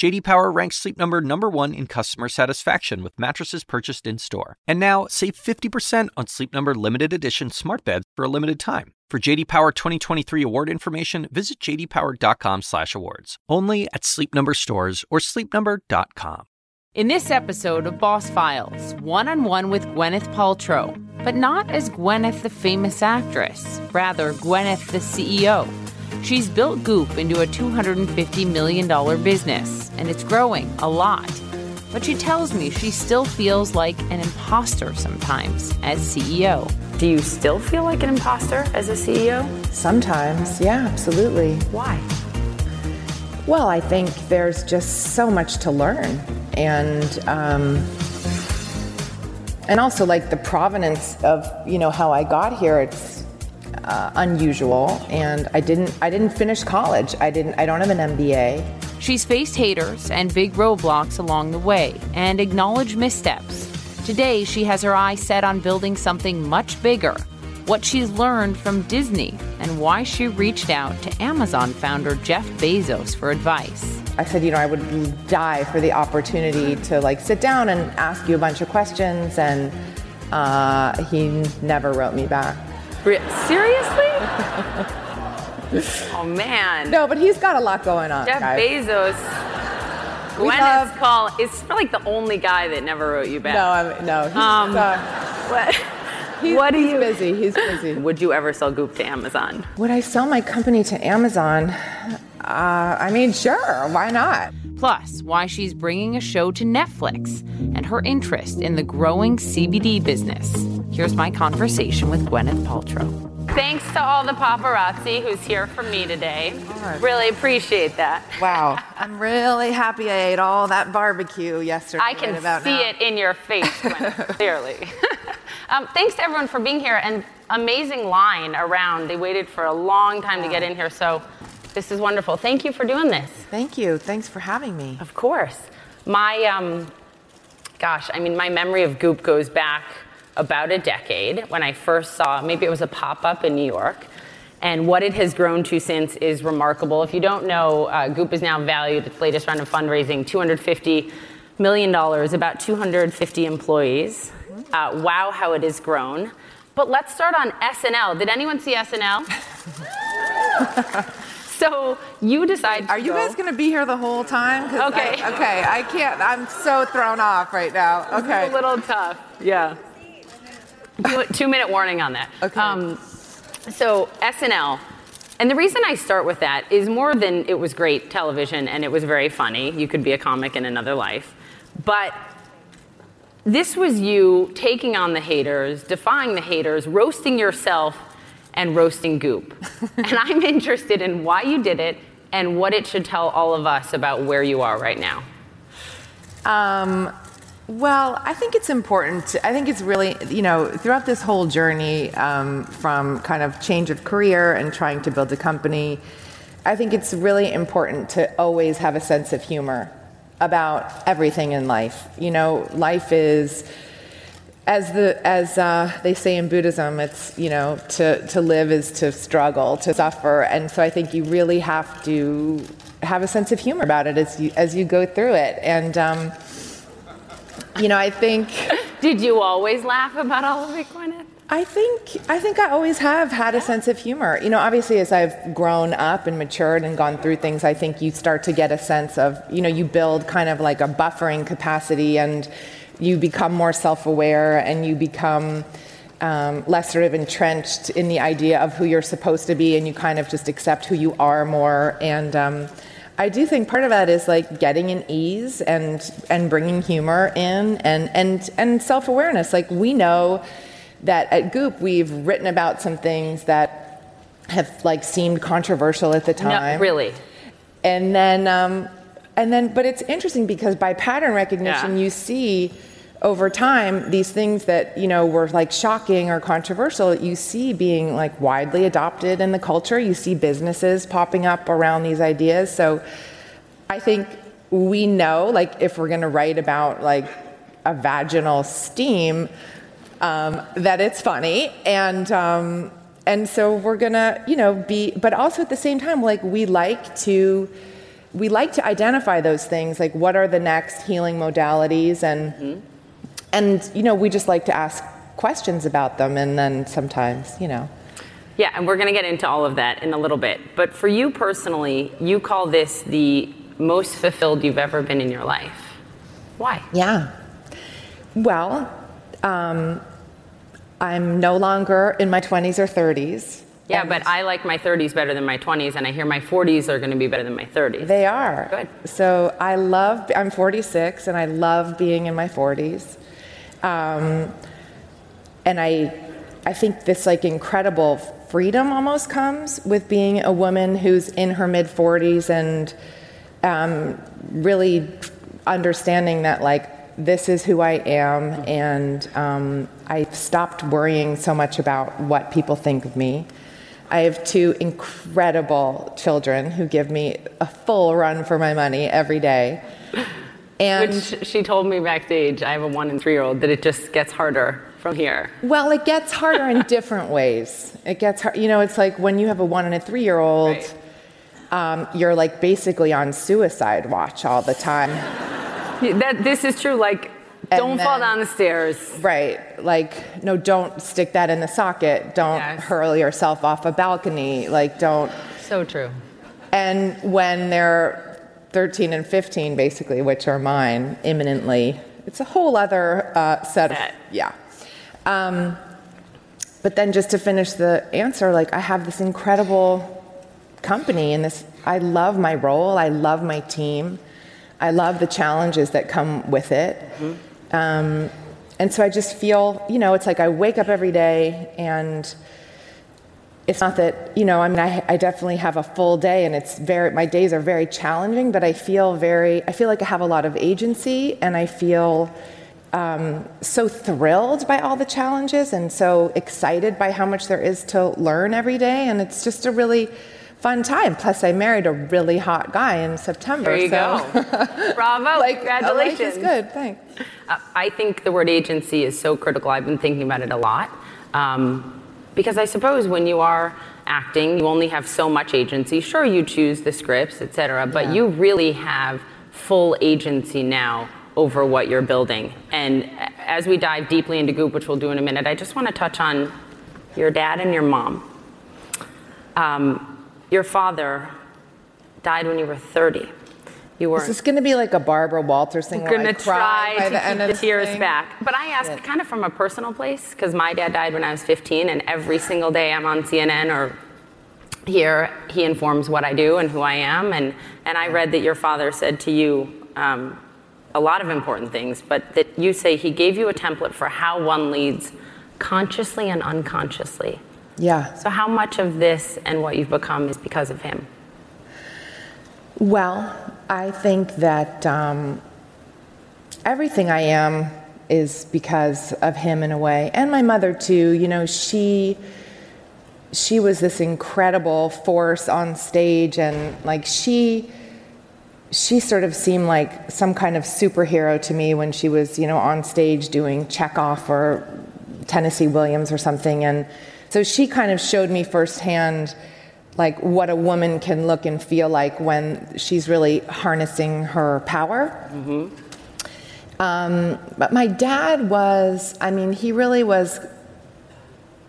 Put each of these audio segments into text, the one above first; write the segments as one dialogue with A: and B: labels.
A: JD Power ranks Sleep Number number 1 in customer satisfaction with mattresses purchased in-store. And now, save 50% on Sleep Number limited edition smart beds for a limited time. For JD Power 2023 award information, visit jdpower.com/awards. Only at Sleep Number stores or sleepnumber.com.
B: In this episode of Boss Files, one-on-one with Gwyneth Paltrow, but not as Gwyneth the famous actress, rather Gwyneth the CEO. She's built Goop into a $250 million business, and it's growing a lot. But she tells me she still feels like an imposter sometimes as CEO. Do you still feel like an imposter as a CEO?
C: Sometimes, yeah, absolutely.
B: Why?
C: Well, I think there's just so much to learn, and um, and also like the provenance of you know how I got here. It's uh, unusual, and I didn't I didn't finish college. I didn't. I don't have an MBA.
B: She's faced haters and big roadblocks along the way and acknowledged missteps. Today, she has her eye set on building something much bigger. What she's learned from Disney and why she reached out to Amazon founder Jeff Bezos for advice.
C: I said, you know, I would die for the opportunity to like sit down and ask you a bunch of questions, and uh, he never wrote me back.
B: Re- Seriously? oh man.
C: No, but he's got a lot going on.
B: Jeff
C: guys.
B: Bezos.
C: We
B: Gwyneth's
C: love-
B: call is like the only guy that never wrote you back.
C: No, I'm, no. He's,
B: Um,
C: uh,
B: What,
C: he's,
B: what do
C: he's
B: you?
C: busy. He's busy.
B: Would you ever sell Goop to Amazon?
C: Would I sell my company to Amazon? Uh, I mean, sure. Why not?
B: Plus, why she's bringing a show to Netflix and her interest in the growing CBD business. Here's my conversation with Gwyneth Paltrow. Thanks to all the paparazzi who's here for me today. Really appreciate that.
C: Wow. I'm really happy I ate all that barbecue yesterday.
B: I can
C: right about
B: see
C: now.
B: it in your face, Gwyneth, clearly. um, thanks to everyone for being here and amazing line around. They waited for a long time to get in here, so this is wonderful. Thank you for doing this.
C: Thank you. Thanks for having me.
B: Of course. My, um, gosh, I mean, my memory of Goop goes back about a decade when I first saw, maybe it was a pop up in New York. And what it has grown to since is remarkable. If you don't know, uh, Goop is now valued, its latest round of fundraising, $250 million, about 250 employees. Uh, wow, how it has grown. But let's start on SNL. Did anyone see SNL? so you decide. To
C: Are you
B: go-
C: guys going to be here the whole time?
B: Okay.
C: I, okay. I can't. I'm so thrown off right now. Okay.
B: a little tough. Yeah. Two, two minute warning on that.
C: Okay.
B: so SNL, and the reason I start with that is more than it was great television and it was very funny. You could be a comic in another life, but this was you taking on the haters, defying the haters, roasting yourself, and roasting Goop. and I'm interested in why you did it and what it should tell all of us about where you are right now.
C: Um, well, I think it's important. I think it's really, you know, throughout this whole journey um, from kind of change of career and trying to build a company, I think it's really important to always have a sense of humor about everything in life. You know, life is. As the as uh, they say in Buddhism, it's you know to to live is to struggle, to suffer, and so I think you really have to have a sense of humor about it as you as you go through it. And um, you know, I think
B: Did you always laugh about all of it, Gwyneth?
C: I think I think I always have had a sense of humor. You know, obviously as I've grown up and matured and gone through things, I think you start to get a sense of, you know, you build kind of like a buffering capacity and you become more self-aware and you become um, less sort of entrenched in the idea of who you're supposed to be and you kind of just accept who you are more and um, I do think part of that is like getting an ease and and bringing humor in and and and self-awareness like we know that at Goop we've written about some things that have like seemed controversial at the time.
B: No, really.
C: And then, um, and then, but it's interesting because by pattern recognition,
B: Yeah.
C: you see over time these things that you know were like shocking or controversial. You see being like widely adopted in the culture. You see businesses popping up around these ideas. So. I think we know, like, if we're going to write about like a vaginal steam, um, that it's funny, and um, and so we're gonna, you know, be. But also at the same time, like, we like to. We like to identify those things, like what are the next healing modalities, and mm-hmm. And you know we just like to ask questions about them, and then sometimes, you know,
B: yeah, and we're going to get into all of that in a little bit. But for you personally, you call this the most fulfilled you've ever been in your life. Why?
C: Yeah. Well, um, I'm no longer in my 20s or 30s.
B: Yeah, but I like my 30s better than my 20s, and I hear my 40s are going to be better than my 30s.
C: They are.
B: Good.
C: So I love, I'm 46, and I love being in my 40s. Um, and I, I think this like incredible freedom almost comes with being a woman who's in her mid 40s and um, really understanding that like this is who I am, and um, I stopped worrying so much about what people think of me. I have two incredible children who give me a full run for my money every day.
B: And Which she told me backstage, I have a one and three year old, that it just gets harder from here.
C: Well, it gets harder in different ways. It gets hard, you know, it's like when you have a one and a three year old. Right um, you're like basically on suicide watch all the time.
B: that this is true. Like, don't then, fall down the stairs.
C: Right. Like, no, don't stick that in the socket. Don't yes. hurl yourself off a balcony. Like, don't.
B: So true.
C: And when they're 13 and 15, basically, which are mine imminently, it's a whole other uh, set of. Yeah. Um, but then just to finish the answer, like, I have this incredible company and this I love my role, I love my team. I love the challenges that come with it. Mm-hmm. Um, and so I just feel, you know, it's like I wake up every day and it's not that, you know, I mean, I, I definitely have a full day and it's very, my days are very challenging, but I feel very, I feel like I have a lot of agency and I feel um, so thrilled by all the challenges and so excited by how much there is to learn every day. And it's just a really, fun time. Plus, I married a really hot guy in September.
B: There you
C: so.
B: go. Bravo. like, Congratulations.
C: Life is good. Thanks.
B: Uh, I think the word agency is so critical. I've been thinking about it a lot. Um, because I suppose when you are acting, you only have so much agency. Sure, you choose the scripts, etc., but yeah. you really have full agency now over what you're building. And as we dive deeply into Goop, which we'll do in a minute, I just want to touch on your dad and your mom. Um, your father died when you were 30. You were.
C: Is this going to be like a Barbara Walters thing?
B: I'm going to try to keep the, the tears thing? back. But I asked yeah. kind of from a personal place because my dad died when I was 15, and every single day I'm on CNN or here, he informs what I do and who I am. And, and I read that your father said to you um, a lot of important things, but that you say he gave you a template for how one leads consciously and unconsciously.
C: Yeah.
B: So, how much of this and what you've become is because of him?
C: Well, I think that um, everything I am is because of him in a way, and my mother too. You know, she she was this incredible force on stage, and like she she sort of seemed like some kind of superhero to me when she was, you know, on stage doing Chekhov or Tennessee Williams or something, and so she kind of showed me firsthand like what a woman can look and feel like when she's really harnessing her power. Mm-hmm. Um, but my dad was, I mean, he really was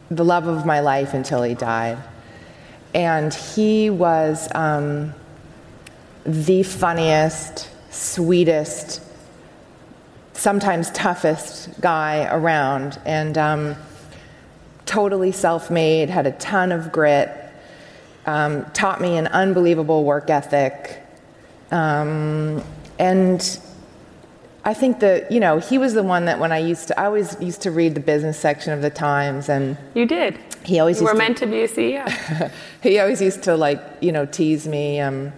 C: the love of my life until he died. And he was um, the funniest, sweetest, sometimes toughest guy around. And um, totally self made, had a ton of grit, um, taught me an unbelievable work ethic. Um, and I think that, you know, he was the one that when I used to, I always used to read the business section of the Times and.
B: You did.
C: He always
B: you were
C: to,
B: meant to be a CEO.
C: he always used to, like, you know, tease me. Um,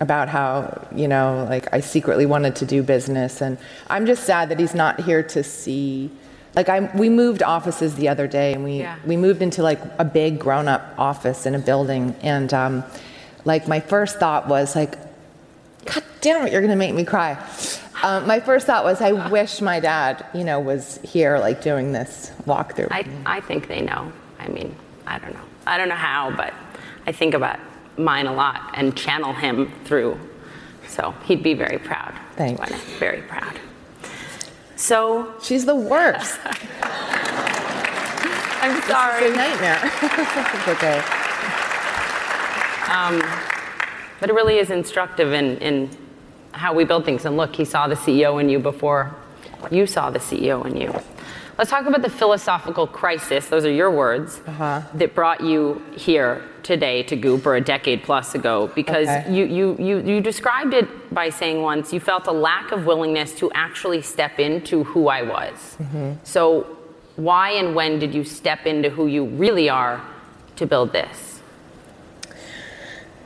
C: about how you know like i secretly wanted to do business and i'm just sad that he's not here to see like I, we moved offices the other day, and we yeah. we moved into like a big grown-up office in a building, and um, like my first thought was like, God damn it, you're gonna make me cry. Um, my first thought was, I wish my dad, you know, was here, like doing this walkthrough.
B: I, I think they know. I mean, I don't know. I don't know how, but I think about mine a lot and channel him through. So he'd be very proud.
C: Thanks.
B: Very proud. So
C: She's the worst.
B: I'm sorry.
C: It's a nightmare. it's okay.
B: Um, but it really is instructive in, in how we build things. And look, he saw the CEO in you before you saw the CEO in you. Let's talk about the philosophical crisis, those are your words,
C: Uh-huh.
B: that brought you here today to Goop or a decade plus ago. Because
C: Okay.
B: you, you, you, you described it by saying once you felt a lack of willingness to actually step into who I was.
C: Mm-hmm.
B: So, why and when did you step into who you really are to build this?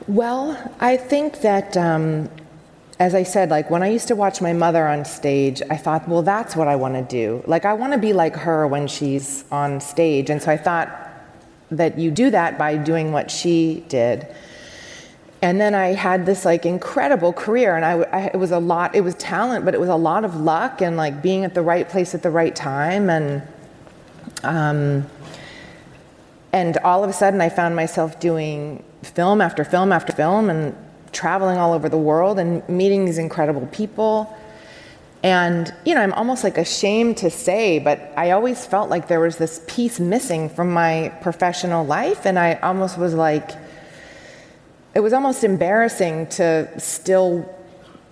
C: Well, I think that, um, as I said, like when I used to watch my mother on stage, I thought, well, that's what I want to do. Like, I want to be like her when she's on stage. And so I thought that you do that by doing what she did. And then I had this like incredible career, and I, I, it was a lot. It was talent, but it was a lot of luck and like being at the right place at the right time. And um, and all of a sudden, I found myself doing film after film after film and traveling all over the world and meeting these incredible people. And, you know, I'm almost like ashamed to say, but I always felt like there was this piece missing from my professional life. And I almost was like, it was almost embarrassing to still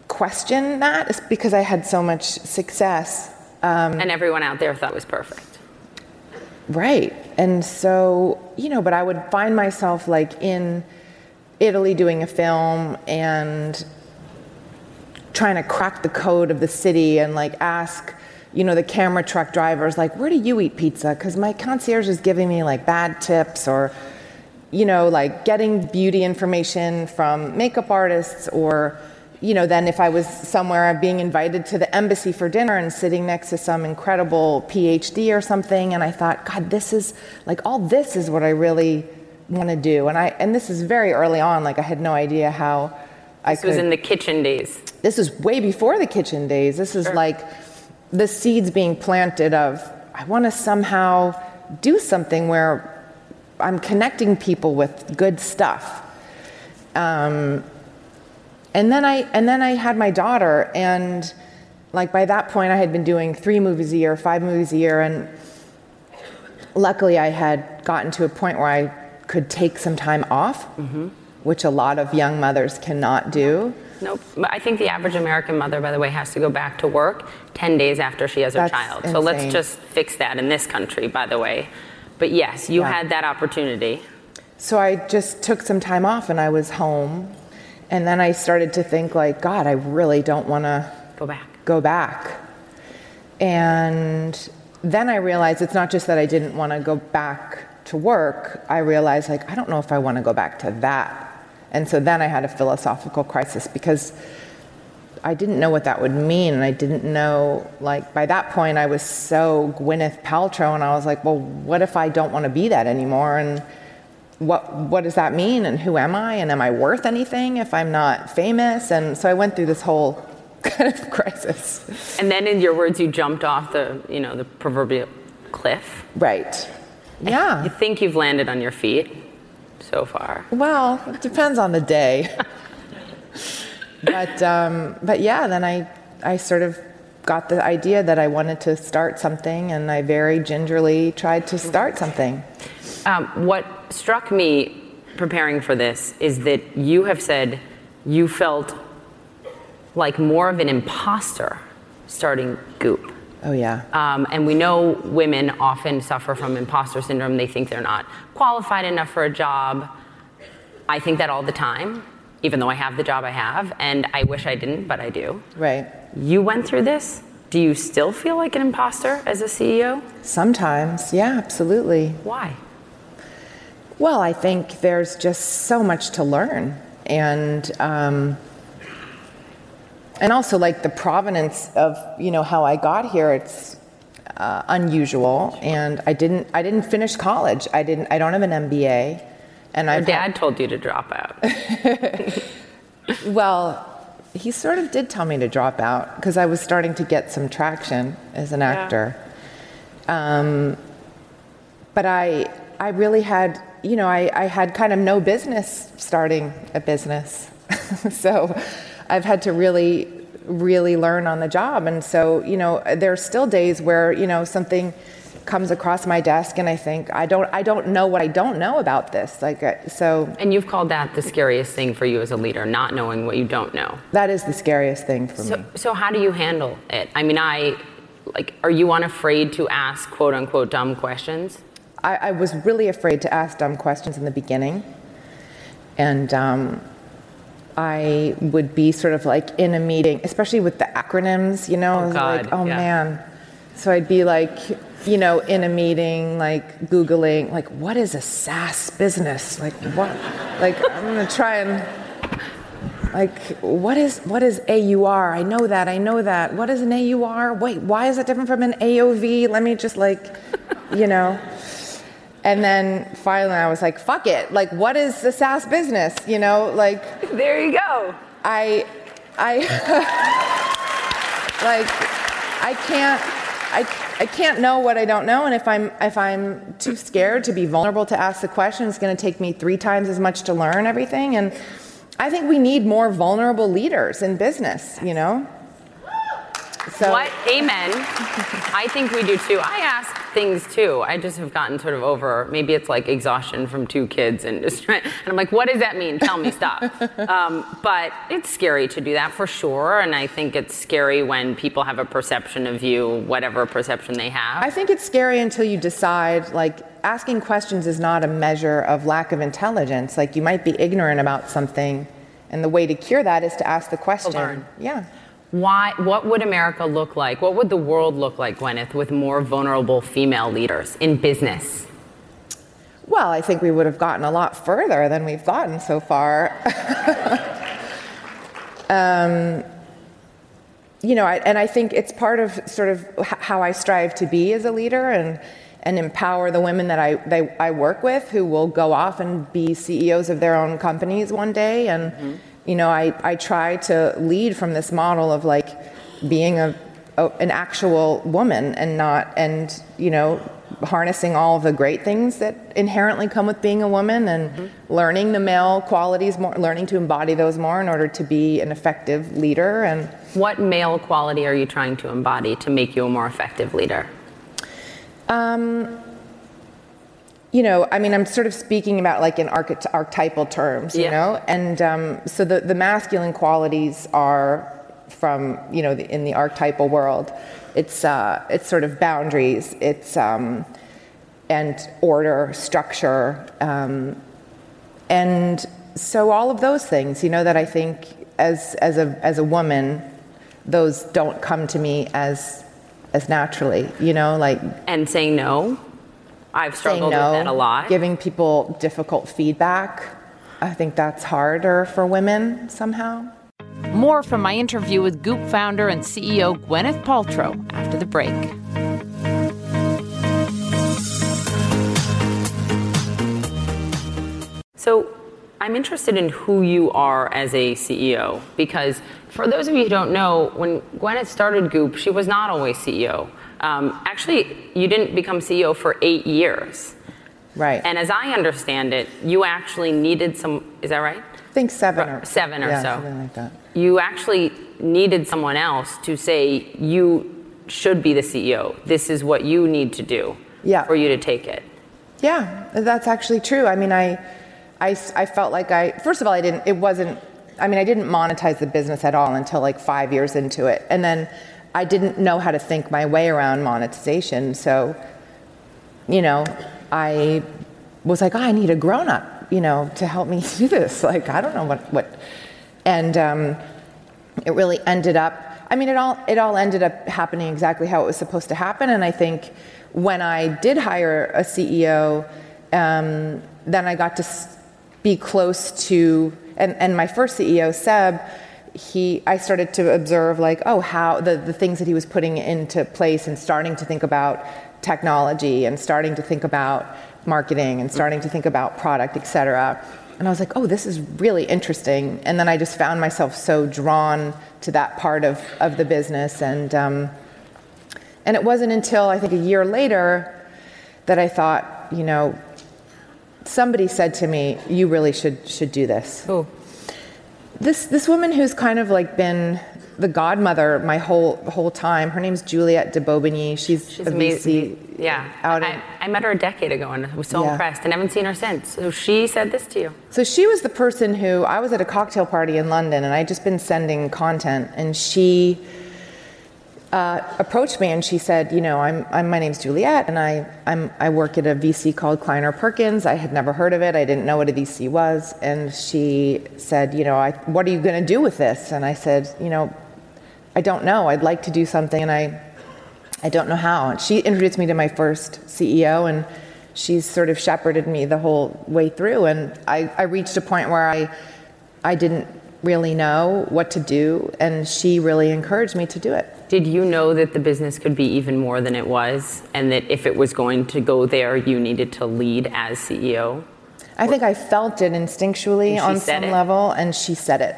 C: question that it's because I had so much success.
B: Um, and everyone out there thought it was perfect.
C: Right. And so, you know, but I would find myself like in Italy doing a film and trying to crack the code of the city and like ask, you know, the camera truck drivers, like, where do you eat pizza? Because my concierge is giving me like bad tips or, you know, like getting beauty information from makeup artists or, you know, then if I was somewhere i'm being invited to the embassy for dinner and sitting next to some incredible PhD or something, and I thought, God, this is like all this is what I really want to do. And I and this is very early on, like I had no idea how I
B: This
C: could
B: was in the kitchen days.
C: this is way before the kitchen days. This is like the seeds being planted of I want to somehow do something where I'm connecting people with good stuff. Um, and then I and then I had my daughter, and like by that point I had been doing three movies a year, five movies a year, and luckily I had gotten to a point where I could take some time off, which a lot of young mothers cannot do.
B: Nope. But I think the average American mother, by the way, has to go back to work 10 days after she has her
C: That's
B: child. So let's just fix that in this country, by the way. But yes, you
C: Yeah.
B: had that opportunity.
C: So I just took some time off and I was home. And then I started to think like, God, I really don't want to
B: Go back.
C: go back. And then I realized it's not just that I didn't want to go back to work. I realized like I don't know if I want to go back to that. And so then I had a philosophical crisis because I didn't know what that would mean and I didn't know like by that point I was so Gwyneth Paltrow and I was like, well, what if I don't want to be that anymore and what what does that mean and who am I and am I worth anything if I'm not famous? And so I went through this whole kind of crisis.
B: And then, in your words, you jumped off the, you know, the proverbial cliff.
C: Right.
B: You
C: Yeah.
B: think you've landed on your feet so far.
C: Well, it depends on the day. but um, but yeah, then I I sort of got the idea that I wanted to start something, and I very gingerly tried to start something.
B: Um, what struck me preparing for this is that you have said you felt like more of an imposter starting Goop.
C: Oh yeah.
B: Um, and we know women often suffer from imposter syndrome. They think they're not qualified enough for a job. I think that all the time, even though I have the job I have, and I wish I didn't, but I do.
C: Right.
B: You went through this. Do you still feel like an imposter as a CEO?
C: Sometimes, yeah, absolutely.
B: Why?
C: Well, I think there's just so much to learn, and um, and also like the provenance of you know how I got here. It's uh, unusual, and I didn't I didn't finish college. I didn't. I don't have an MBA, and
B: Your
C: I've
B: dad told you to drop out.
C: well, he sort of did tell me to drop out because I was starting to get some traction as an actor. Yeah. Um, but I, I really had, you know, I, I had kind of no business starting a business. so I've had to really, really learn on the job. And so, you know, there are still days where, you know, something comes across my desk and I think I don't I don't know what I don't know about this. Like uh, so
B: and you've called that the scariest thing for you as a leader not knowing what you don't know.
C: That is the scariest thing for
B: so,
C: me.
B: so how do you handle it? I mean I like are you unafraid to ask quote unquote dumb questions?
C: I, I was really afraid to ask dumb questions in the beginning. And um, I would be sort of like in a meeting especially with the acronyms you know
B: oh, God.
C: like oh
B: yeah.
C: man so I'd be like you know, in a meeting, like Googling, like, what is a SaaS business? Like, what? Like, I'm gonna try and, like, what is what is AUR? I know that. I know that. What is an AUR? Wait, why is it different from an AOV? Let me just like, you know. And then finally, I was like, fuck it. Like, what is the SaaS business? You know, like.
B: There you go.
C: I, I, like, I can't. I, I can't know what I don't know, and if I'm if I'm too scared to be vulnerable to ask the question, it's going to take me three times as much to learn everything. And I think we need more vulnerable leaders in business. You know.
B: So. What? Amen. I think we do too. I ask things too. I just have gotten sort of over. Maybe it's like exhaustion from two kids and just. And I'm like, what does that mean? Tell me, stop. um, but it's scary to do that for sure. And I think it's scary when people have a perception of you, whatever perception they have.
C: I think it's scary until you decide. Like asking questions is not a measure of lack of intelligence. Like you might be ignorant about something, and the way to cure that is to ask the question.
B: learn.
C: Yeah.
B: Why, what would America look like? What would the world look like, Gwyneth, with more vulnerable female leaders in business?
C: Well, I think we would have gotten a lot further than we've gotten so far. um, you know, I, and I think it's part of sort of how I strive to be as a leader and, and empower the women that I, they, I work with who will go off and be CEOs of their own companies one day. And, mm-hmm you know, I, I try to lead from this model of like being a, a, an actual woman and not, and, you know, harnessing all the great things that inherently come with being a woman and mm-hmm. learning the male qualities more, learning to embody those more in order to be an effective leader. And
B: what male quality are you trying to embody to make you a more effective leader?
C: Um, you know, I mean, I'm sort of speaking about like in archety- archetypal terms, you
B: yeah.
C: know, and um, so the, the masculine qualities are from, you know, the, in the archetypal world, it's uh, it's sort of boundaries, it's um, and order, structure, um, and so all of those things, you know, that I think as as a as a woman, those don't come to me as as naturally, you know, like
B: and saying no I've struggled
C: no,
B: with that a lot.
C: Giving people difficult feedback. I think that's harder for women somehow.
D: More from my interview with Goop founder and CEO Gwyneth Paltrow after the break.
B: So, I'm interested in who you are as a CEO because for those of you who don't know, when Gwyneth started Goop, she was not always CEO. Um, actually, you didn't become CEO for eight years.
C: Right.
B: And as I understand it, you actually needed some, is that right?
C: I think seven or
B: seven or
C: yeah,
B: so.
C: Something like that.
B: You actually needed someone else to say you should be the CEO. This is what you need to do
C: yeah.
B: for you to take it.
C: Yeah, that's actually true. I mean, I, I, I felt like I, first of all, I didn't, it wasn't, I mean, I didn't monetize the business at all until like five years into it. And then I didn't know how to think my way around monetization. So, you know, I was like, oh, I need a grown up, you know, to help me do this. Like, I don't know what, what. And um, it really ended up, I mean, it all, it all ended up happening exactly how it was supposed to happen. And I think when I did hire a CEO, um, then I got to be close to, and, and my first CEO, Seb, he I started to observe like oh how the, the things that he was putting into place and starting to think about technology and starting to think about marketing and starting to think about product, et cetera. and I was like, oh, this is really interesting. And then I just found myself so drawn to that part of, of the business. And, um, and it wasn't until I think a year later that I thought, you know, somebody said to me, you really should, should do this.
B: Oh.
C: This, this woman who's kind of like been the godmother my whole whole time. Her name's Juliet de Baubigny. She's,
B: She's amazing.
C: VC
B: Yeah.
C: out in-
B: I, I met her a decade ago and I was so
C: Yeah.
B: impressed and haven't seen her since. So she said this to you.
C: So she was the person who I was at a cocktail party in London, and I'd just been sending content, and she uh, approached me and she said, "You know, I'm, I'm my name's Juliet, and I I'm, I work at a VC called Kleiner Perkins. I had never heard of it. I didn't know what a VC was, and she said, "You know, I, what are you going to do with this?" And I said, "You know, I don't know. I'd like to do something, and I I don't know how. And she introduced me to my first CEO, and she's sort of shepherded me the whole way through. And I, I reached a point where I, I didn't really know what to do, and she really encouraged me to do it.
B: Did you know that the business could be even more than it was and that if it was going to go there, you needed to lead as CEO?
C: I think I felt it instinctually on some
B: it?
C: level, and she said it.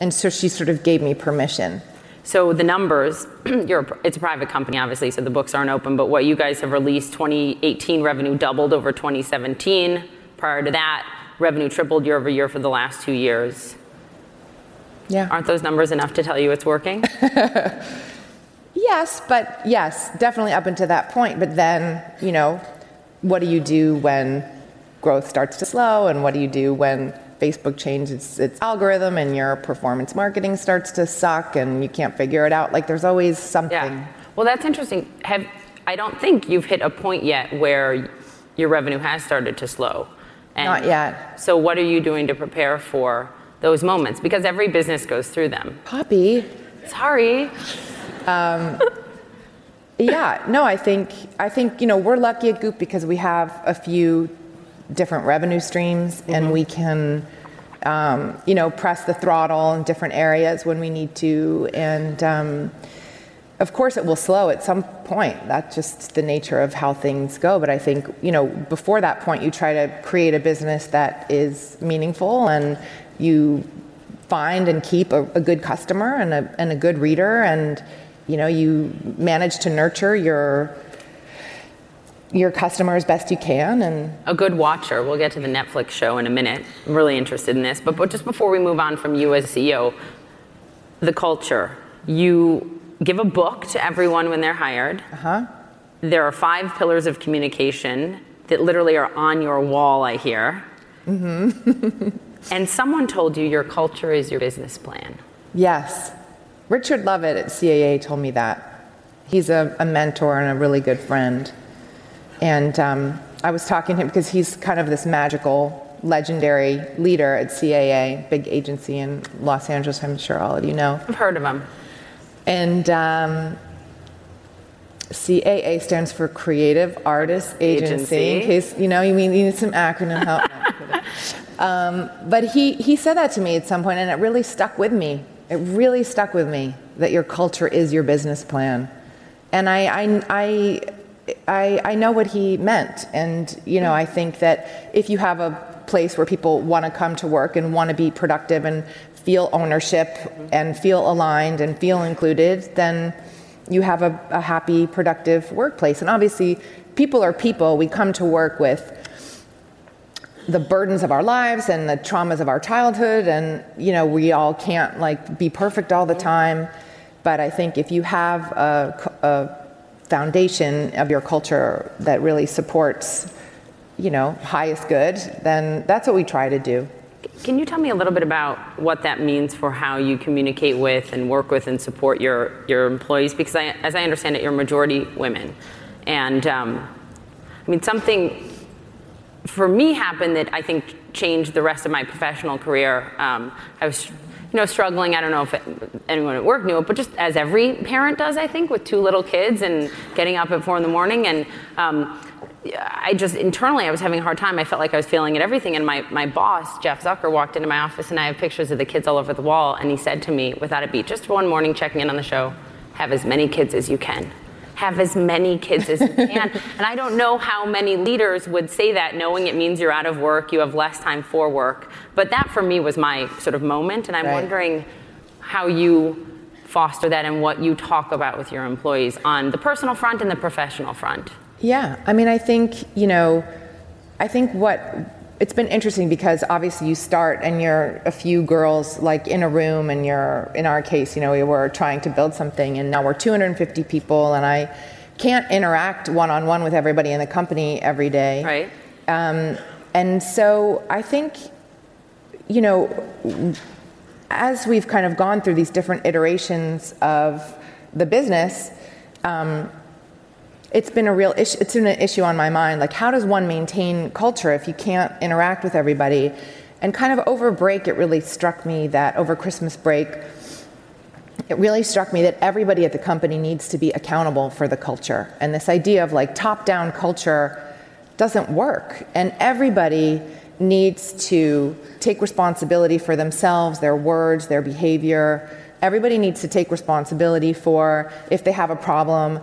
C: And so she sort of gave me permission.
B: So the numbers you're, it's a private company, obviously, so the books aren't open. But what you guys have released, 2018 revenue doubled over 2017. Prior to that, revenue tripled year over year for the last two years.
C: Yeah.
B: Aren't those numbers enough to tell you it's working?
C: Yes, but yes, definitely up until that point. But then, you know, what do you do when growth starts to slow? And what do you do when Facebook changes its algorithm and your performance marketing starts to suck and you can't figure it out? Like, there's always something.
B: yeah. Well, that's interesting. Have I don't think you've hit a point yet where your revenue has started to slow. And
C: Not yet.
B: So what are you doing to prepare for those moments? Because every business goes through them.
C: Poppy.
B: Sorry.
C: Yeah, no, I think I think you know we're lucky at Goop because we have a few different revenue streams, and we can um, you know press the throttle in different areas when we need to, and um, of course it will slow at some point. That's just the nature of how things go. But I think you know before that point, you try to create a business that is meaningful, and you find and keep a, a good customer and a, and a good reader and you know you manage to nurture your your customer as best you can and
B: a good watcher. We'll get to the Netflix show in a minute. I'm really interested in this. But, but just before we move on from you as CEO, the culture. You give a book to everyone when they're hired. Uh-huh. There are five pillars of communication that literally are on your wall, I hear. Mm-hmm. and someone told you your culture is your business plan.
C: yes richard lovett at caa told me that he's a, a mentor and a really good friend and um, i was talking to him because he's kind of this magical legendary leader at caa big agency in los angeles i'm sure all of you know
B: I've heard of him.
C: And um, CAA stands for Creative Artists Agency.
B: Agency.
C: In case you know, you mean you need some acronym help. um, but he he said that to me at some point, and it really stuck with me. It really stuck with me that your culture is your business plan, and I I. I I, I know what he meant, and you know I think that if you have a place where people want to come to work and want to be productive and feel ownership and feel aligned and feel included, then you have a, a happy, productive workplace. And obviously, people are people. We come to work with the burdens of our lives and the traumas of our childhood, and you know we all can't like be perfect all the time. But I think if you have a, a foundation of your culture that really supports, you know, highest good, then that's what we try to do.
B: Can you tell me a little bit about what that means for how you communicate with and work with and support your, your employees? Because I, as I understand it, you're majority women. And um, I mean, something for me happened that I think changed the rest of my professional career. Um, I was, you know, struggling. I don't know if it, anyone at work knew it, but just as every parent does, I think, with two little kids and getting up at four in the morning. And um, I just internally, I was having a hard time. I felt like I was failing at everything. And my, my boss, Jeff Zucker, walked into my office, and I have pictures of the kids all over the wall. And he said to me, without a beat, just one morning checking in on the show, have as many kids as you can. Have as many kids as you can. and I don't know how many leaders would say that knowing it means you're out of work, you have less time for work. But that for me was my sort of moment. And I'm right. wondering how you foster that and what you talk about with your employees on the personal front and the professional front.
C: Yeah, I mean, I think, you know, I think what it's been interesting because obviously you start and you're a few girls like in a room and you're in our case you know we were trying to build something and now we're 250 people and i can't interact one-on-one with everybody in the company every day.
B: Right.
C: Um, and so i think you know as we've kind of gone through these different iterations of the business um, it's been a real issue it's been an issue on my mind. Like how does one maintain culture if you can't interact with everybody? And kind of over break it really struck me that over christmas break it really struck me that everybody at the company needs to be accountable for the culture. And this idea of like top down culture doesn't work. And everybody needs to take responsibility for themselves their words their behavior. Everybody needs to take responsibility for if they have a problem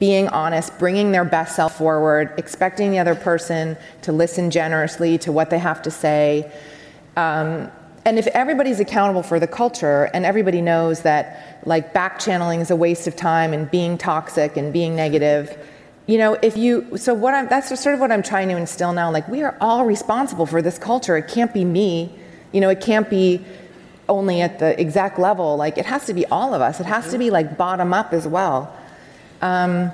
C: being honest, bringing their best self forward, expecting the other person to listen generously to what they have to say. Um, and if everybody's accountable for the culture and everybody knows that like back channeling is a waste of time and being toxic and being negative, you know, if you, so what I'm, that's sort of what I'm trying to instill now. Like, we are all responsible for this culture. It can't be me. You know, it can't be only at the exact level. Like, it has to be all of us. It has to be like bottom up as well. Um,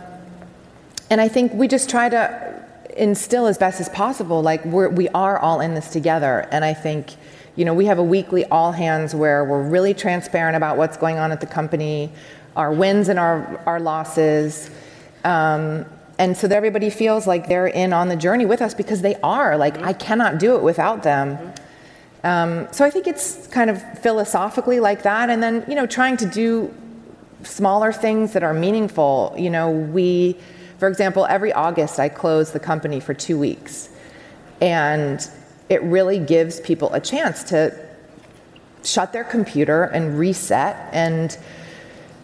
C: and I think we just try to instill as best as possible, like we're, we are all in this together. And I think, you know, we have a weekly all hands where we're really transparent about what's going on at the company, our wins and our, our losses. Um, and so that everybody feels like they're in on the journey with us because they are. Like, I cannot do it without them. Um, so I think it's kind of philosophically like that. And then, you know, trying to do smaller things that are meaningful. You know, we, for example, every August I close the company for two weeks. And it really gives people a chance to shut their computer and reset and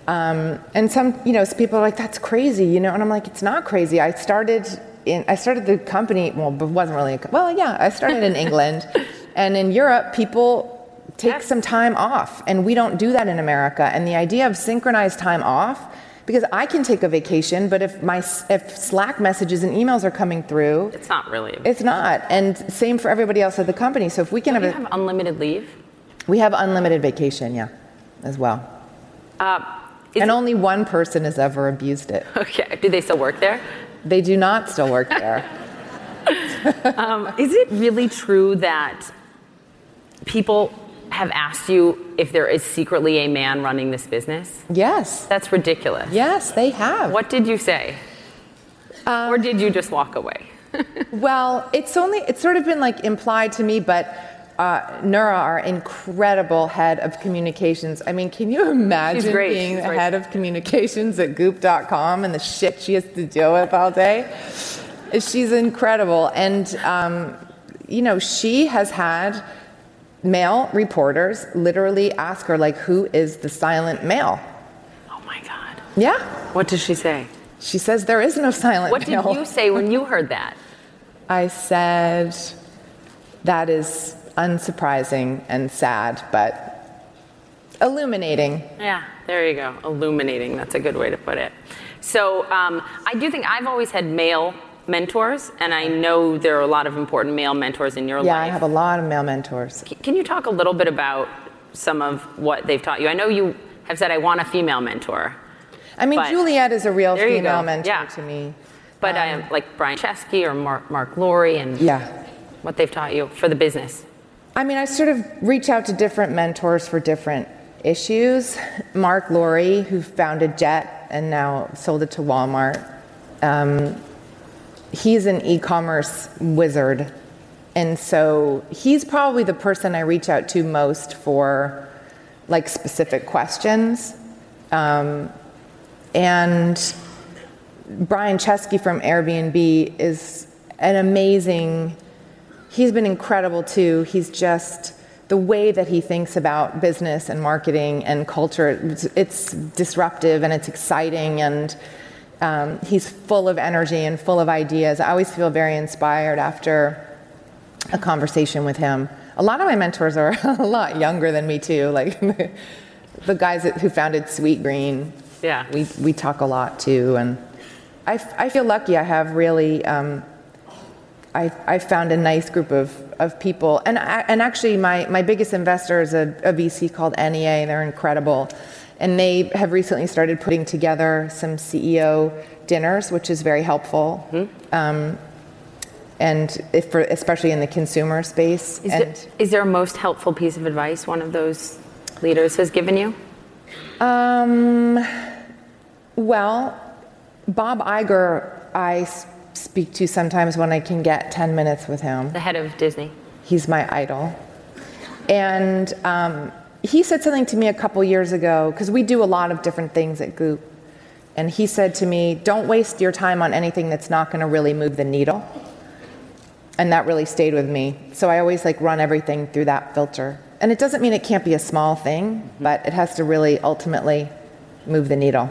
C: um, and some you know some people are like that's crazy you know and i'm like it's not crazy i started in i started the company well but wasn't really a, well yeah i started in england and in europe people take some time off. And we don't do that in America. And the idea of synchronized time off, because I can take a vacation, but if my if Slack messages and emails are coming through,
B: it's not really.
C: It's not. And same for everybody else at the company. So if we can
B: have,
C: a,
B: have unlimited leave,
C: we have unlimited vacation, yeah, as well. Uh, and only one person has ever abused it.
B: Okay. Do they still work there?
C: They do not still work there.
B: um, is it really true that people have asked you if there is secretly a man running this business?
C: Yes.
B: That's ridiculous.
C: Yes, they have.
B: What did you say? Um, or did you just walk away?
C: well, it's only, it's sort of been like implied to me, but uh, Noora, our incredible head of communications. I mean, can you imagine being the head of communications at goop.com and the shit she has to deal with all day? She's incredible. And, um, you know, she has had male reporters literally ask her like who is the silent male?
B: Oh my god.
C: Yeah.
B: What does she say?
C: She says there is no silent
B: what
C: male.
B: did you say when you heard that?
C: I said that is unsurprising and sad but illuminating.
B: Yeah there you go. Illuminating that's a good way to put it. So um, i do think i've always had male mentors, and I know there are a lot of important male mentors in your
C: yeah,
B: life.
C: Yeah, I have a lot of male mentors.
B: can you talk a little bit about some of what they've taught you? I know you have said, I want a female mentor.
C: I mean, Juliet is a real female mentor yeah. to me.
B: But um, I am like Brian Chesky or Mark, Marc Lore and
C: yeah.
B: what they've taught you for the business.
C: I mean, I sort of reach out to different mentors for different issues. Marc Lore, who founded Jet and now sold it to Walmart, um, he's an e-commerce wizard. And so he's probably the person i reach out to most for like specific questions. Um, and brian chesky from airbnb is an amazing he's been incredible too. He's just the way that he thinks about business and marketing and culture it's, it's disruptive and it's exciting and Um, he's full of energy and full of ideas. I always feel very inspired after a conversation with him. A lot of my mentors are a lot younger than me too. Like the guys that, who founded Sweetgreen.
B: Yeah.
C: We we talk a lot too, and I, I feel lucky. I have really. Um, I, I found a nice group of, of people. And, I, and actually, my, my biggest investor is a, a VC called NEA. They're incredible. And they have recently started putting together some CEO dinners, which is very helpful. Mm-hmm. Um, and for, especially in the consumer space.
B: Is,
C: and,
B: there, is there a most helpful piece of advice one of those leaders has given you?
C: Um, well, Bob Iger, I speak to sometimes when I can get 10 minutes with him.
B: The head of Disney.
C: He's my idol. And um, he said something to me a couple years ago, because we do a lot of different things at Goop. And he said to me, Don't waste your time on anything that's not going to really move the needle. And that really stayed with me. So I always like run everything through that filter. And it doesn't mean it can't be a small thing, mm-hmm. but it has to really ultimately move the needle.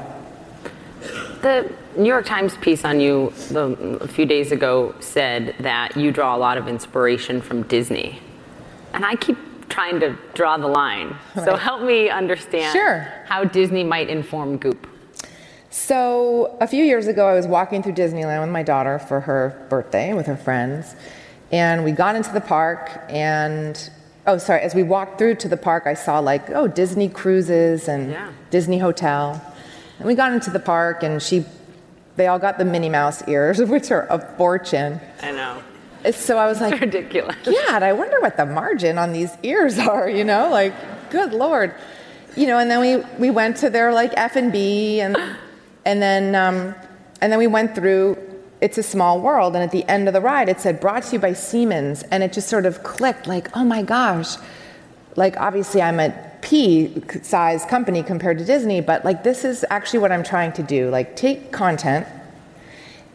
B: The New York Times piece on you the, a few days ago said that you draw a lot of inspiration from Disney. And I keep trying to draw the line. Right. So help me understand
C: sure.
B: how Disney might inform Goop.
C: So a few years ago, I was walking through Disneyland with my daughter for her birthday with her friends. And we got into the park and oh sorry, as we walked through to the park I saw like, oh, Disney cruises and
B: yeah.
C: Disney hotel. And we got into the park and she they all got the Minnie Mouse ears, which are a fortune.
B: I know.
C: So I was like,
B: it's ridiculous.
C: Yeah, and I wonder what the margin on these ears are. You know, like, good lord. You know, and then we we went to their like F and B, and and then um, and then we went through. It's a small world, and at the end of the ride, it said "Brought to you by Siemens," and it just sort of clicked. Like, oh my gosh! Like, obviously, I'm a P size company compared to Disney, but like this is actually what I'm trying to do. Like take content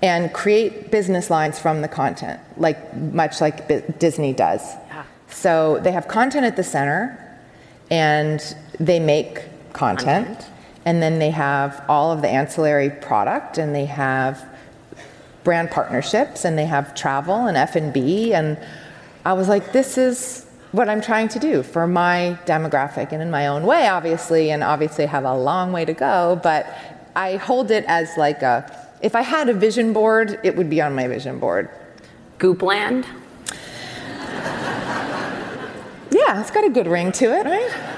C: and create business lines from the content, like much like B- Disney does.
B: Yeah.
C: So they have content at the center and they make content, content and then they have all of the ancillary product and they have brand partnerships and they have travel and F&B and I was like this is what I'm trying to do for my demographic and in my own way, obviously, and obviously have a long way to go, but I hold it as like a, if I had a vision board, it would be on my vision board.
B: Goopland?
C: Yeah, it's got a good ring to it, right?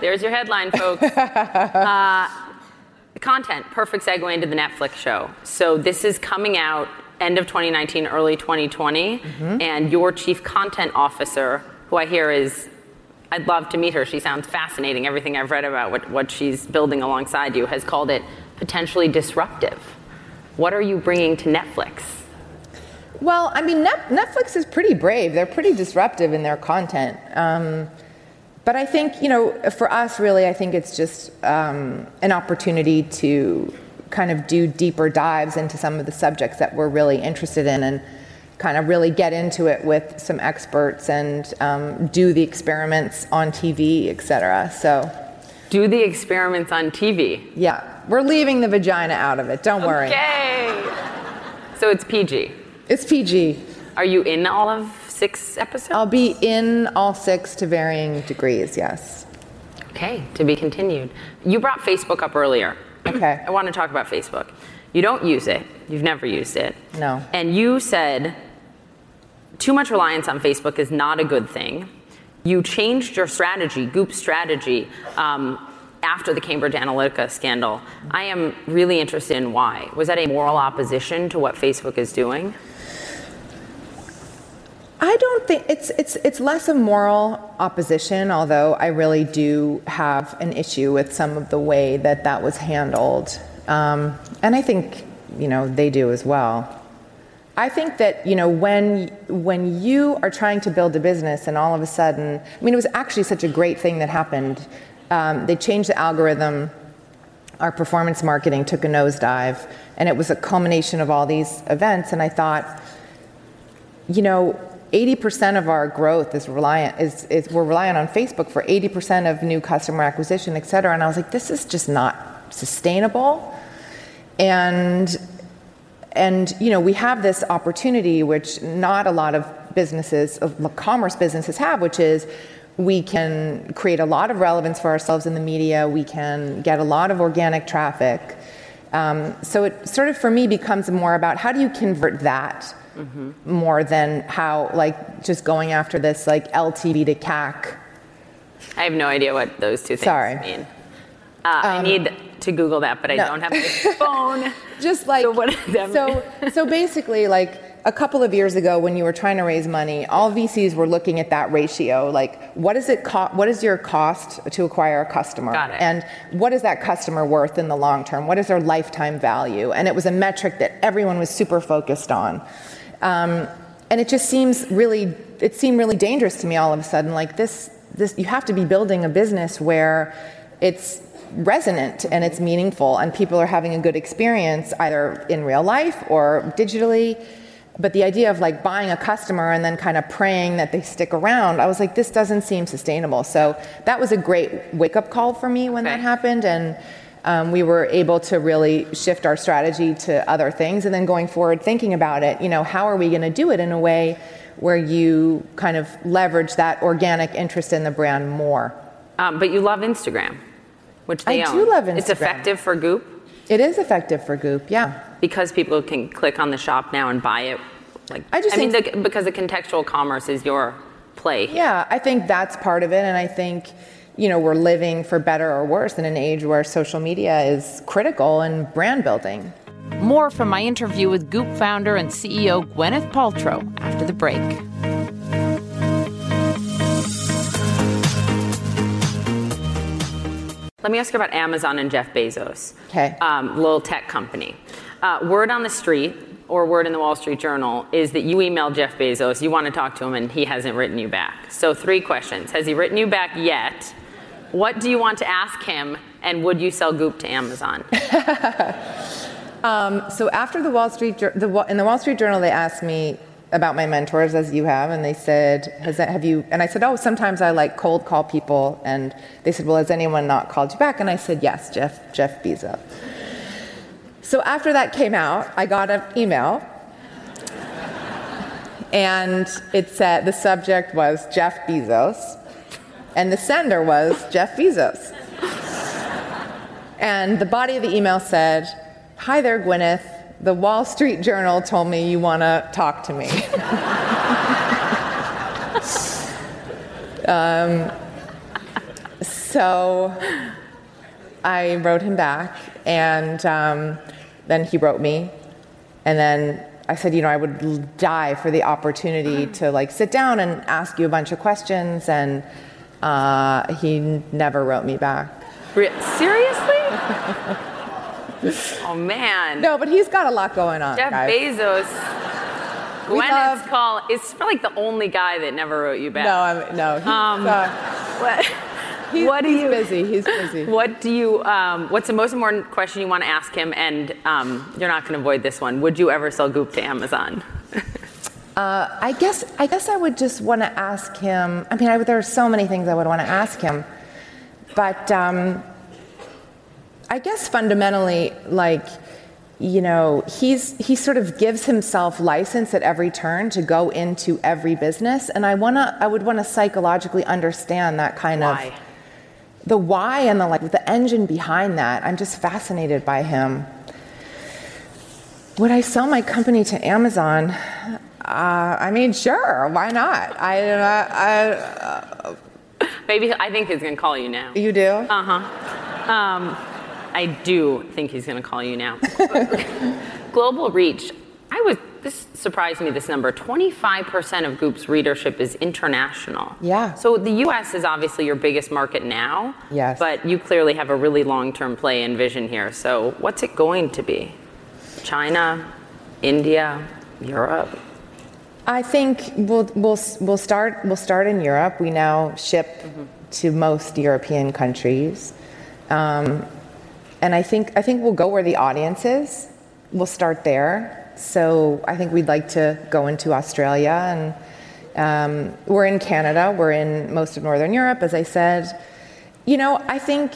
B: There's your headline, folks. uh, content, perfect segue into the Netflix show. So this is coming out end of 2019, early 2020, mm-hmm. and your chief content officer who I hear is, I'd love to meet her. She sounds fascinating. Everything I've read about what, what she's building alongside you has called it potentially disruptive. What are you bringing to Netflix?
C: Well, I mean, Netflix is pretty brave. They're pretty disruptive in their content. Um, but I think, you know, for us, really, I think it's just um, an opportunity to kind of do deeper dives into some of the subjects that we're really interested in. And kind of really get into it with some experts and um, do the experiments on TV, et cetera. So,
B: do the experiments on TV.
C: Yeah, we're leaving the vagina out of it. Don't worry.
B: Okay. So it's PG.
C: It's PG.
B: Are you in all of six episodes?
C: I'll be in all six to varying degrees. Yes.
B: Okay, to be continued. You brought Facebook up earlier.
C: Okay.
B: I want to talk about Facebook. You don't use it. You've never used it.
C: No.
B: And you said too much reliance on Facebook is not a good thing. You changed your strategy, Goop's strategy, um, after the Cambridge Analytica scandal. I am really interested in why. Was that a moral opposition to what Facebook is doing?
C: I don't think it's it's it's less a moral opposition, although I really do have an issue with some of the way that that was handled, um, and I think you know they do as well. I think that you know when when you are trying to build a business and all of a sudden, I mean, it was actually such a great thing that happened. Um, they changed the algorithm. Our performance marketing took a nosedive, and it was a culmination of all these events. And I thought, you know, 80% of our growth is reliant is, is we're reliant on Facebook for 80% of new customer acquisition, et cetera. And I was like, this is just not sustainable. and and you know we have this opportunity which not a lot of businesses of commerce businesses have which is we can create a lot of relevance for ourselves in the media we can get a lot of organic traffic um, so it sort of for me becomes more about how do you convert that mm-hmm. more than how like just going after this like ltv to cac
B: i have no idea what those two things
C: Sorry.
B: mean uh, um, I need to Google that, but I no. don't have my phone.
C: Just like so, what so, so basically, like a couple of years ago, when you were trying to raise money, all VCs were looking at that ratio. Like, what is it? Co- what is your cost to acquire a customer?
B: Got it.
C: And what is that customer worth in the long term? What is their lifetime value? And it was a metric that everyone was super focused on. Um, and it just seems really, it seemed really dangerous to me all of a sudden. Like this, this, you have to be building a business where it's resonant and it's meaningful and people are having a good experience either in real life or digitally but the idea of like buying a customer and then kind of praying that they stick around i was like this doesn't seem sustainable so that was a great wake up call for me when okay. that happened and um, we were able to really shift our strategy to other things and then going forward thinking about it you know how are we going to do it in a way where you kind of leverage that organic interest in the brand more
B: um, but you love instagram which they
C: I
B: own.
C: do love Instagram.
B: It's effective for Goop.
C: It is effective for Goop, yeah.
B: Because people can click on the shop now and buy it. Like I just I mean, the, because the contextual commerce is your play.
C: Yeah, I think that's part of it, and I think you know we're living for better or worse in an age where social media is critical in brand building.
D: More from my interview with Goop founder and CEO Gwyneth Paltrow after the break.
B: Let me ask you about Amazon and Jeff Bezos.
C: Okay.
B: Um, little tech company. Uh, word on the street or word in the Wall Street Journal is that you emailed Jeff Bezos, you want to talk to him, and he hasn't written you back. So, three questions. Has he written you back yet? What do you want to ask him? And would you sell Goop to Amazon?
C: um, so, after the Wall Street, the, in the Wall Street Journal, they asked me, about my mentors as you have and they said that, have you and i said oh sometimes i like cold call people and they said well has anyone not called you back and i said yes jeff jeff bezos so after that came out i got an email. And it said the subject was jeff bezos. And the sender was jeff bezos. And the body of the email said hi there gwyneth. The Wall Street Journal told me you want to talk to me. um, so I wrote him back, and um, then he wrote me, and then I said, you know, I would die for the opportunity to like sit down and ask you a bunch of questions, and uh, he never wrote me back.
B: Seriously? oh man.
C: No, but he's got a lot going on.
B: Jeff
C: guys.
B: Bezos. Gwyneth's love... call is like the only guy that never wrote you back.
C: No, I'm, no. He's, um, uh,
B: what?
C: He's, what do he's you, busy. He's busy.
B: What do you? Um, what's the most important question you want to ask him? And um, you're not going to avoid this one. Would you ever sell Goop to Amazon?
C: uh, I guess. I guess I would just want to ask him. I mean, I, there are so many things I would want to ask him, but um, I guess fundamentally, like, you know, he's he sort of gives himself license at every turn to go into every business, and I wanna I would want to psychologically understand that kind
B: why?
C: of the why and the like the engine behind that. I'm just fascinated by him. Would I sell my company to Amazon? Uh, I mean, sure, why not? I, uh, I uh,
B: maybe I think he's gonna call you now.
C: You do?
B: Uh huh. Um, I do think he's going to call you now. Global reach. I was this surprised me this number. 25% of goop's readership is international.
C: Yeah.
B: So the us is obviously your biggest market now.
C: Yes.
B: But you clearly have a really long-term play and vision here. So what's it going to be? China india europe?
C: I think we'll, we'll, we'll, start, we'll start in europe. We now ship mm-hmm. to most european countries. Um, and I think I think we'll go where the audience is. We'll start there. So I think we'd like to go into Australia, and um, we're in Canada. We're in most of Northern Europe, as I said. You know, I think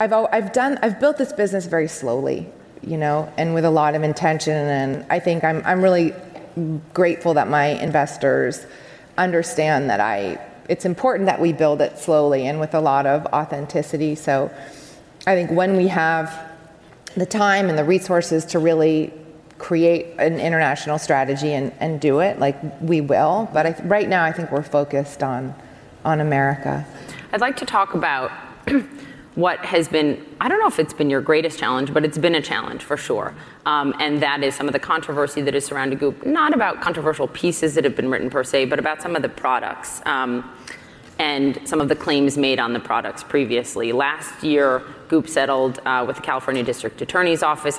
C: I've I've done I've built this business very slowly. you know, and with a lot of intention. And I think I'm, I'm really grateful that my investors understand that I, it's important that we build it slowly and with a lot of authenticity. So I think when we have the time and the resources to really create an international strategy and, and do it, like we will. But right now, I think we're focused on, on America.
B: I'd like to talk about what has been, I don't know if it's been your greatest challenge, but it's been a challenge for sure. Um, and that is some of the controversy that has surrounded Goop, not about controversial pieces that have been written per se, but about some of the products. Um, and some of the claims made on the products previously. Last year, Goop settled uh, with the California District Attorney's Office,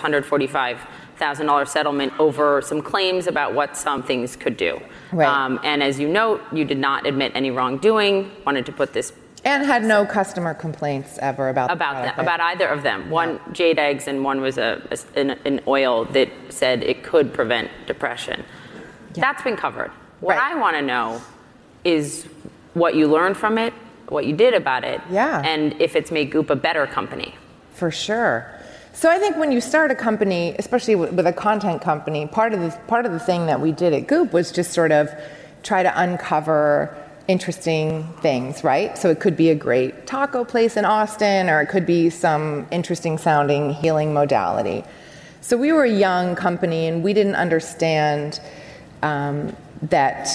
B: $145,000 settlement over some claims about what some things could do.
C: Right.
B: Um, and as you note, you did not admit any wrongdoing, wanted to put this
C: and had no customer complaints ever about
B: about
C: the
B: them, about either of them. One jade eggs, and one was a, a an, an, oil that said it could prevent depression. Yeah. That's been covered. What right. I want to know is what you learned from it, what you did about it,
C: yeah.
B: and if it's made Goop a better company.
C: For sure. So I think when you start a company, especially with a content company, part of the part of the thing that we did at Goop was just sort of try to uncover interesting things, right? So it could be a great taco place in Austin, or it could be some interesting sounding healing modality. So we were a young company, and we didn't understand um, that,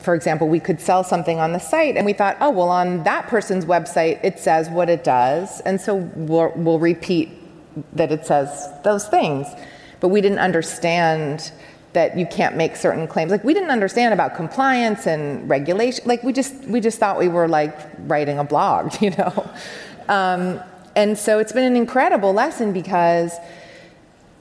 C: for example, we could sell something on the site, and we thought, oh, well, on that person's website, it says what it does, and so we'll, we'll repeat that it says those things. But we didn't understand that you can't make certain claims. Like we didn't understand about compliance and regulation. Like we just we just thought we were like writing a blog, you know. Um, and so it's been an incredible lesson because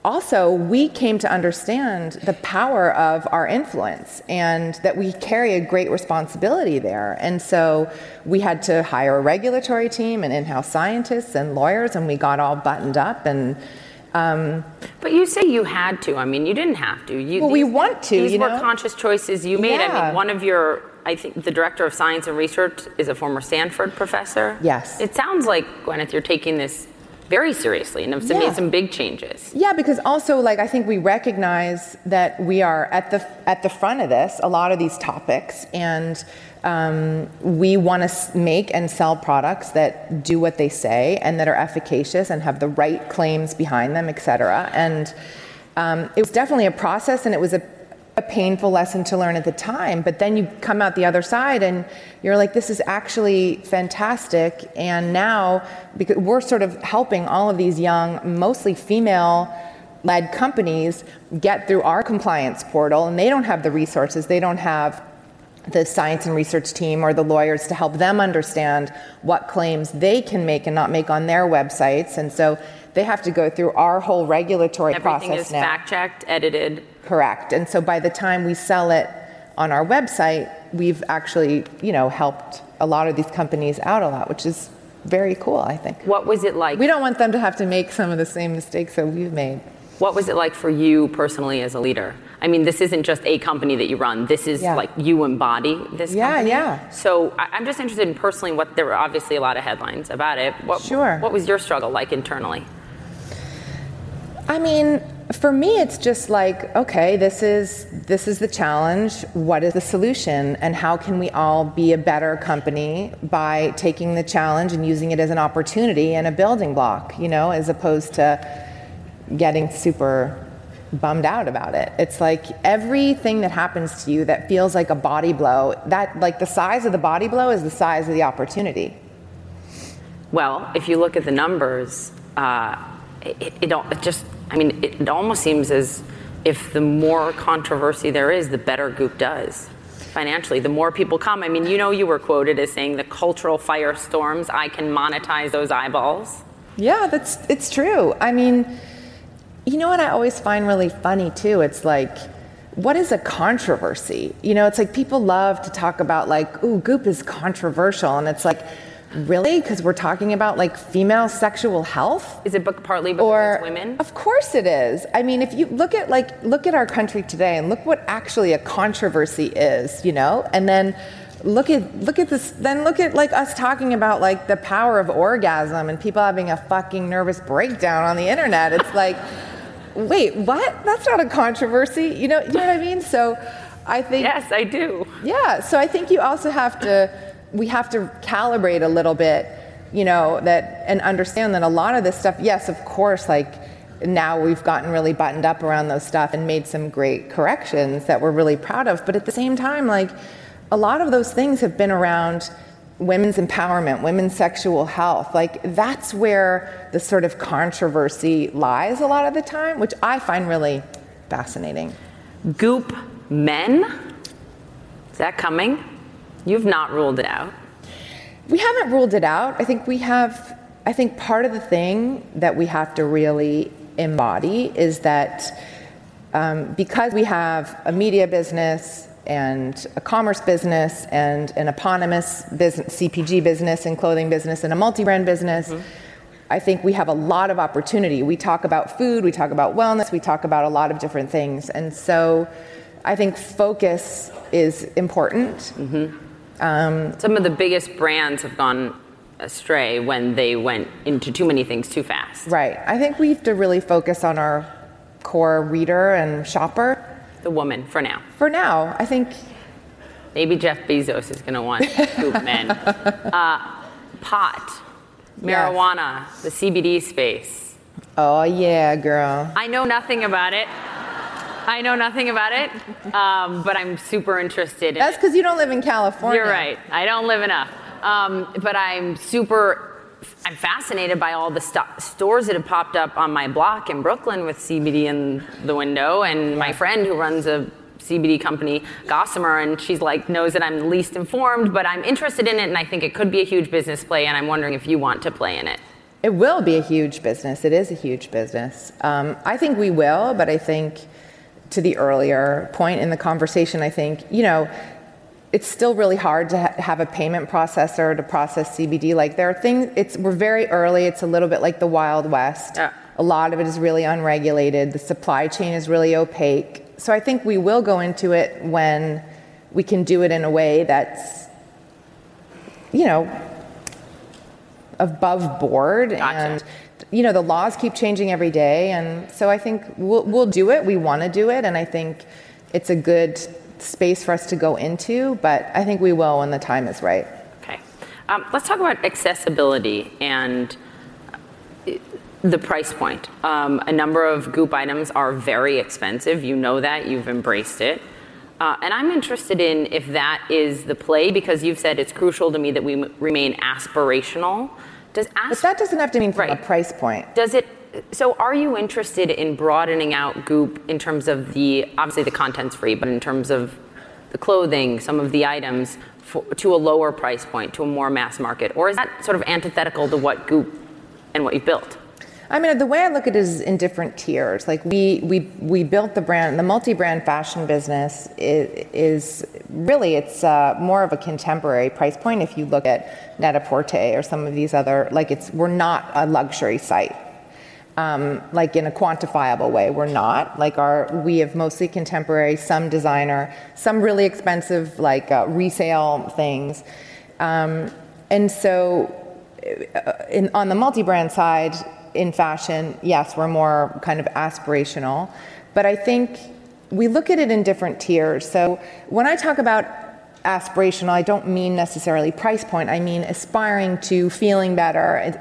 C: also we came to understand the power of our influence and that we carry a great responsibility there. And so we had to hire a regulatory team and in-house scientists and lawyers, and we got all buttoned up and
B: um, but you say you had to. I mean, you didn't have to. You,
C: well, these, we want to.
B: These were
C: know?
B: conscious choices you made.
C: Yeah.
B: I mean, one of your, I think, the director of science and research is a former Stanford professor.
C: Yes.
B: It sounds like Gwyneth, you're taking this very seriously and have yeah. made some big changes.
C: Yeah, because also like I think we recognize that we are at the at the front of this, a lot of these topics, and um, we want to make and sell products that do what they say and that are efficacious and have the right claims behind them, et cetera. And um, it was definitely a process, and it was a a painful lesson to learn at the time, but then you come out the other side and you're like, this is actually fantastic. And now, because we're sort of helping all of these young, mostly female led companies get through our compliance portal, and they don't have the resources, they don't have the science and research team or the lawyers to help them understand what claims they can make and not make on their websites. And so they have to go through our whole regulatory
B: Everything
C: process
B: is fact checked, edited.
C: Correct. And so by the time we sell it on our website, we've actually, you know, helped a lot of these companies out a lot, which is very cool, I think.
B: What was it like?
C: We don't want them to have to make some of the same mistakes that we've made.
B: What was it like for you personally as a leader? I mean, this isn't just a company that you run. This is yeah. like you embody this
C: yeah,
B: company.
C: Yeah,
B: So I, am just interested in personally what there were obviously a lot of headlines about it. What,
C: sure.
B: What was your struggle like internally?
C: I mean, for me it's just like okay this is this is the challenge. What is the solution? And how can we all be a better company by taking the challenge and using it as an opportunity and a building block you know as opposed to getting super bummed out about it. It's like everything that happens to you that feels like a body blow that like the size of the body blow is the size of the opportunity.
B: Well if you look at the numbers uh, it, it, it just I mean, it, it almost seems as if the more controversy there is, the better Goop does financially. The more people come. I mean, you know, you were quoted as saying the cultural firestorms. I can monetize those eyeballs.
C: Yeah, that's it's true. I mean, you know what I always find really funny too? It's like, what is a controversy? You know, it's like people love to talk about like, ooh, Goop is controversial, and it's like Really? Because we're talking about like female sexual health?
B: Is it book partly because
C: or,
B: it's women?
C: Of course it is. I mean, if you look at like look at our country today and look what actually a controversy is, you know, and then look at look at this then look at like us talking about like the power of orgasm and people having a fucking nervous breakdown on the internet. It's like wait, what? That's not a controversy. You know, you know what I mean? So I think.
B: Yes, I do.
C: Yeah, so I think you also have to, we have to calibrate a little bit, you know, that, and understand that a lot of this stuff, yes, of course, like, now we've gotten really buttoned up around those stuff and made some great corrections that we're really proud of. But at the same time, like, a lot of those things have been around women's empowerment, women's sexual health. Like, that's where the sort of controversy lies a lot of the time, which I find really fascinating.
B: Goop men? Is that coming? You've not ruled it out.
C: We haven't ruled it out. I think we have, I think part of the thing that we have to really embody is that um, because we have a media business, and a commerce business and an eponymous business, CPG business and clothing business and a multi-brand business. Mm-hmm. I think we have a lot of opportunity. We talk about food, we talk about wellness, we talk about a lot of different things. And so I think focus is important.
B: Mm-hmm. Um, Some of the biggest brands have gone astray when they went into too many things too fast.
C: Right. I think we have to really focus on our core reader and shopper
B: the woman for now.
C: For now, I think.
B: Maybe Jeff Bezos is going to want Goop men. Uh, pot, marijuana, yes. the CBD space.
C: Oh yeah, girl.
B: I know nothing about it. I know nothing about it, um, but I'm super interested. In
C: That's because you don't live in California.
B: You're right. I don't live enough, um, but I'm super I'm fascinated by all the st- stores that have popped up on my block in Brooklyn with CBD in the window, and my friend who runs a CBD company, Gossamer, and she's like knows that I'm the least informed, but I'm interested in it, and I think it could be a huge business play, and I'm wondering if you want to play in it.
C: It will be a huge business. It is a huge business. Um, I think we will, but I think to the earlier point in the conversation, I think you know it's still really hard to ha- have a payment processor to process CBD. Like there are things, it's we're very early. It's a little bit like the Wild West. Yeah. A lot of it is really unregulated. The supply chain is really opaque. So I think we will go into it when we can do it in a way that's, you know, above board
B: gotcha.
C: and you know the laws keep changing every day and so i think we'll, we'll do it we want to do it and i think it's a good space for us to go into, but I think we will when the time is right.
B: Okay. Um, let's talk about accessibility and the price point. Um, a number of Goop items are very expensive. You know that, you've embraced it. Uh, and I'm interested in if that is the play because you've said it's crucial to me that we m- remain aspirational.
C: Does asp- but that doesn't have to mean from right. a price point.
B: Does it so are you interested in broadening out Goop in terms of the obviously the content's free, but in terms of the clothing, some of the items for, to a lower price point, to a more mass market, or is that sort of antithetical to what Goop and what you've built?
C: I mean, the way I look at it is in different tiers. Like we we we built the brand, the multi-brand fashion business is, is really it's uh, more of a contemporary price point. If you look at Net-a-Porter or some of these other, like it's we're not a luxury site um, like in a quantifiable way. We're not. Like our, we have mostly contemporary, some designer, some really expensive like uh, resale things, um, and so uh, in, on the multi-brand side in fashion, yes, we're more kind of aspirational, but I think we look at it in different tiers. So when I talk about aspirational, I don't mean necessarily price point. I mean aspiring to feeling better,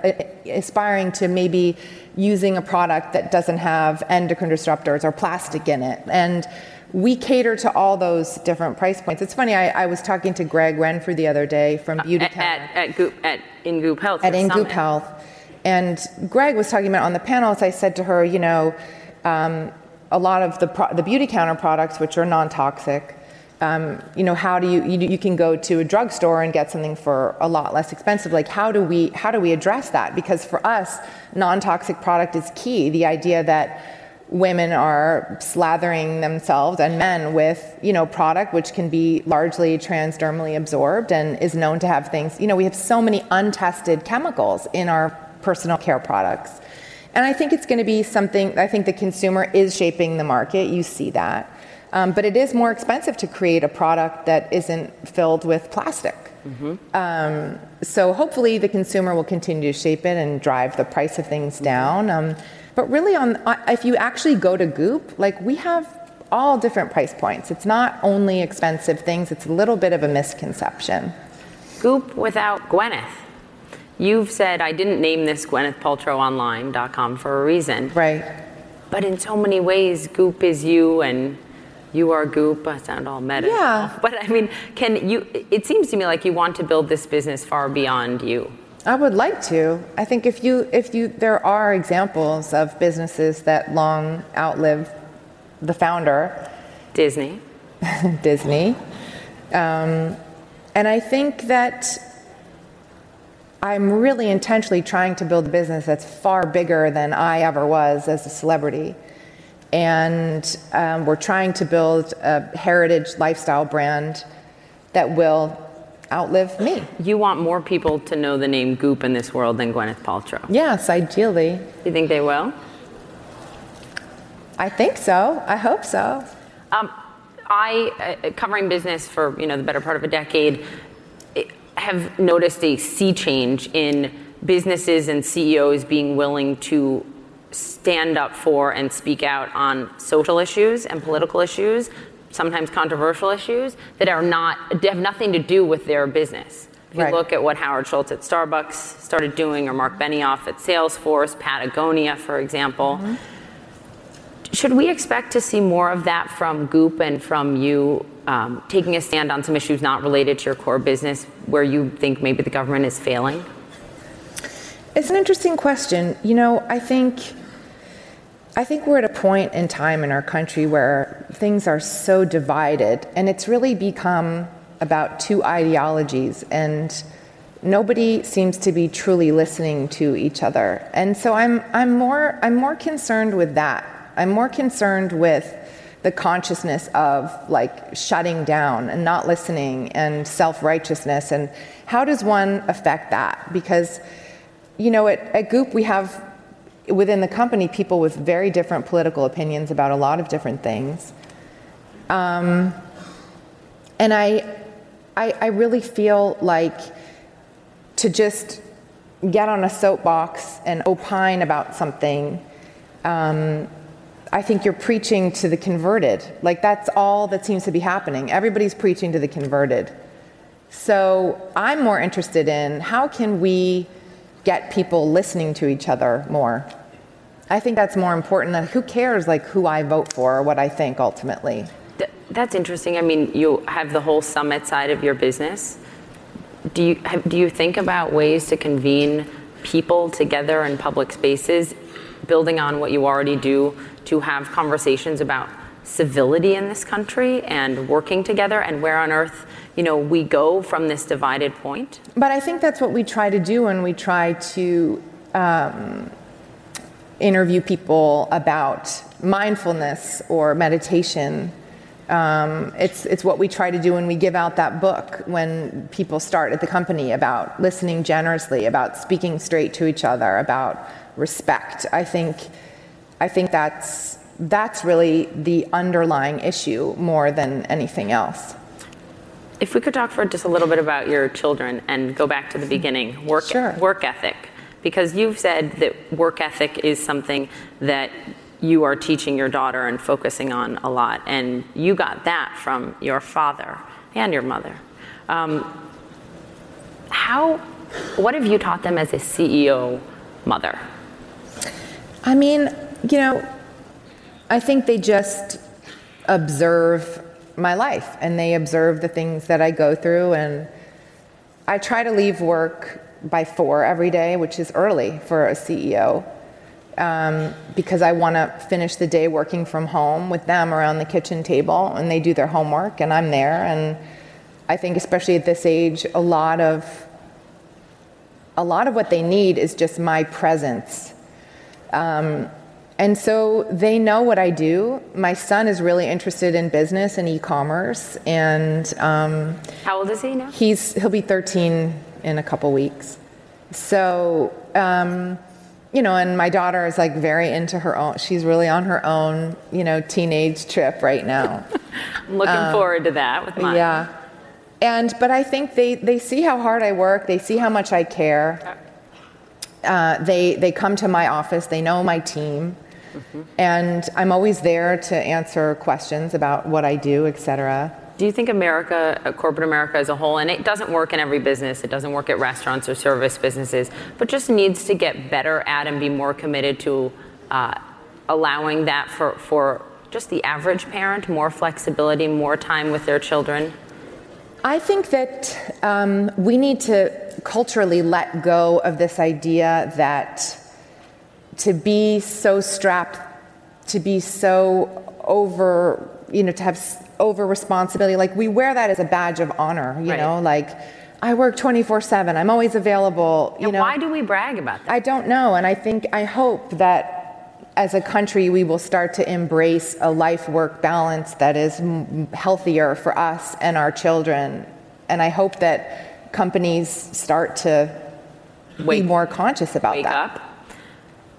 C: aspiring to maybe using a product that doesn't have endocrine disruptors or plastic in it. And we cater to all those different price points. It's funny, I, I was talking to Gregg Renfrew the other day from uh, Beauty
B: at, at, at, Goop, at In Goop Health.
C: At In Goop Health. And Gregg was talking about on the panels, I said to her, you know, um, a lot of the, pro- the Beautycounter products, which are non toxic, um, you know, how do you, you, you can go to a drugstore and get something for a lot less expensive. Like, how do we how do we address that? Because for us, non-toxic product is key. The idea that women are slathering themselves and men with you know product which can be largely transdermally absorbed and is known to have things you know we have so many untested chemicals in our personal care products and i think it's going to be something i think the consumer is shaping the market you see that um, but it is more expensive to create a product that isn't filled with plastic. Mm-hmm. Um, so hopefully the consumer will continue to shape it and drive the price of things mm-hmm. down. Um, But really, on uh, if you actually go to Goop, like we have all different price points. It's not only expensive things. It's a little bit of a misconception.
B: Goop without Gwyneth. You've said I didn't name this GwynethPaltrowOnline.com for a reason.
C: Right.
B: But in so many ways, Goop is you and you are Goop. I sound all meta.
C: Yeah.
B: But I mean, can you? It seems to me like you want to build this business far beyond you.
C: I would like to. I think if you if you there are examples of businesses that long outlive the founder.
B: Disney.
C: Disney. Um, and I think that I'm really intentionally trying to build a business that's far bigger than I ever was as a celebrity. And um, we're trying to build a heritage lifestyle brand that will outlive me.
B: You want more people to know the name Goop in this world than Gwyneth Paltrow?
C: Yes, ideally.
B: Do you think they will?
C: I think so. I hope so.
B: Um, I, uh, covering business for you know the better part of a decade, have noticed a sea change in businesses and CEOs being willing to stand up for and speak out on social issues and political issues, sometimes controversial issues that are not have nothing to do with their business. If you
C: Right.
B: look at what Howard Schultz at Starbucks started doing, or Mark Benioff at Salesforce, Patagonia, for example. Mm-hmm. Should we expect to see more of that from Goop and from you um, taking a stand on some issues not related to your core business where you think maybe the government is failing?
C: It's an interesting question. You know, I think I think we're at a point in time in our country where things are so divided and it's really become about two ideologies and nobody seems to be truly listening to each other. And so I'm I'm more I'm more concerned with that. I'm more concerned with the consciousness of like shutting down and not listening and self-righteousness and how does one affect that? Because you know, at, at Goop, we have within the company people with very different political opinions about a lot of different things. Um, and I, I, I really feel like to just get on a soapbox and opine about something, um, I think you're preaching to the converted. Like, that's all that seems to be happening. Everybody's preaching to the converted. So I'm more interested in how can we get people listening to each other more. I think that's more important than who cares like who I vote for or what I think ultimately.
B: Th- That's interesting. I mean, you have the whole summit side of your business. Do you have, do you think about ways to convene people together in public spaces, building on what you already do to have conversations about civility in this country and working together and where on earth you know we go from this divided point?
C: But I think that's what we try to do when we try to um, interview people about mindfulness or meditation. Um, it's, it's what we try to do when we give out that book when people start at the company about listening generously, about speaking straight to each other, about respect. I think, I think that's, that's really the underlying issue more than anything else.
B: If we could talk for just a little bit about your children and go back to the beginning, work
C: Sure.
B: work ethic, because you've said that work ethic is something that you are teaching your daughter and focusing on a lot, and you got that from your father and your mother. Um, how, what have you taught them as a CEO mother?
C: I mean, you know, I think they just observe my life and they observe the things that I go through. And I try to leave work by four every day, which is early for a CEO, um, because I want to finish the day working from home with them around the kitchen table and they do their homework and I'm there. And I think, especially at this age, a lot of a lot of what they need is just my presence. Um, and so they know what I do. My son is really interested in business and e-commerce, and um,
B: How old is he now?
C: he's he'll be 13 in a couple weeks. So um, you know, and my daughter is like very into her own. She's really on her own, you know, teenage trip right now.
B: I'm looking forward to that with mine.
C: Yeah. And but I think they they see how hard I work. They see how much I care. Uh, they, they come to my office, they know my team, mm-hmm. and I'm always there to answer questions about what I do, et cetera.
B: Do you think America, uh, corporate America as a whole, and it doesn't work in every business, it doesn't work at restaurants or service businesses, but just needs to get better at and be more committed to uh, allowing that for, for just the average parent, more flexibility, more time with their children?
C: I think that um, we need to culturally let go of this idea that to be so strapped, to be so over, you know, to have over responsibility. Like we wear that as a badge of honor, you right. know, like I work 24 7. I'm always available. You know,
B: why do we brag about that?
C: I don't know. And I think, I hope that as a country we will start to embrace a life work balance that is healthier for us and our children. And I hope that companies start to wake, be more conscious about
B: wake
C: that.
B: Up.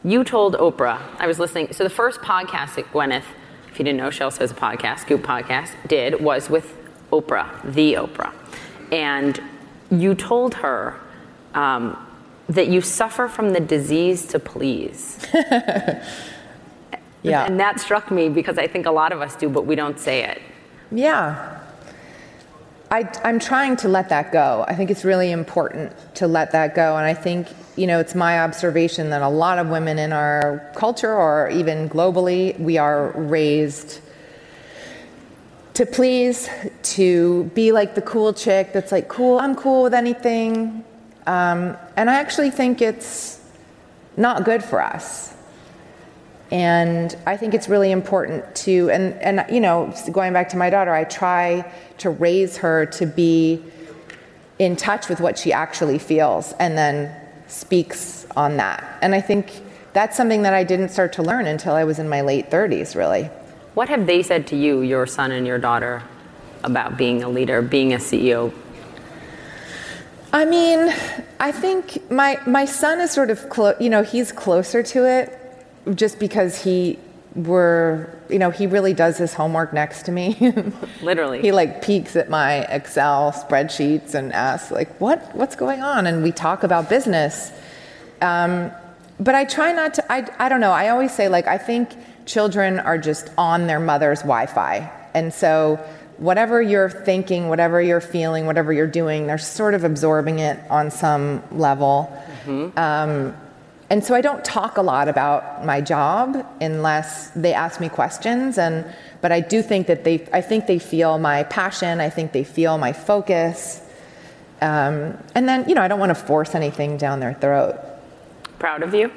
B: You told Oprah, I was listening. So the first podcast that Gwyneth if you didn't know, Shell Says a podcast, Goop podcast, did was with Oprah, the Oprah. And you told her um, that you suffer from the disease to please.
C: yeah.
B: And that struck me because I think a lot of us do, but we don't say it.
C: Yeah. I, I'm trying to let that go. I think it's really important to let that go. And I think you know, it's my observation that a lot of women in our culture or even globally, we are raised to please, to be like the cool chick that's like, cool, I'm cool with anything. Um, and I actually think it's not good for us. And I think it's really important to, and, and you know, going back to my daughter, I try to raise her to be in touch with what she actually feels and then speaks on that. And I think that's something that I didn't start to learn until I was in my late 30s, really.
B: What have they said to you, your son and your daughter, about being a leader, being a CEO?
C: I mean, I think my my son is sort of close. You know, he's closer to it, just because he were you know he really does his homework next to me.
B: Literally.
C: He like peeks at my excel spreadsheets and asks like what what's going on? And we talk about business. Um, but i try not to I, I don't know. I always say like i think children are just on their mother's wi-fi. And so whatever you're thinking whatever you're feeling whatever you're doing they're sort of absorbing it on some level mm-hmm. um, and so I don't talk a lot about my job unless they ask me questions. And but I do think that they, I think they feel my passion. I think they feel my focus. Um, and then you know I don't want to force anything down their throat.
B: Proud of you.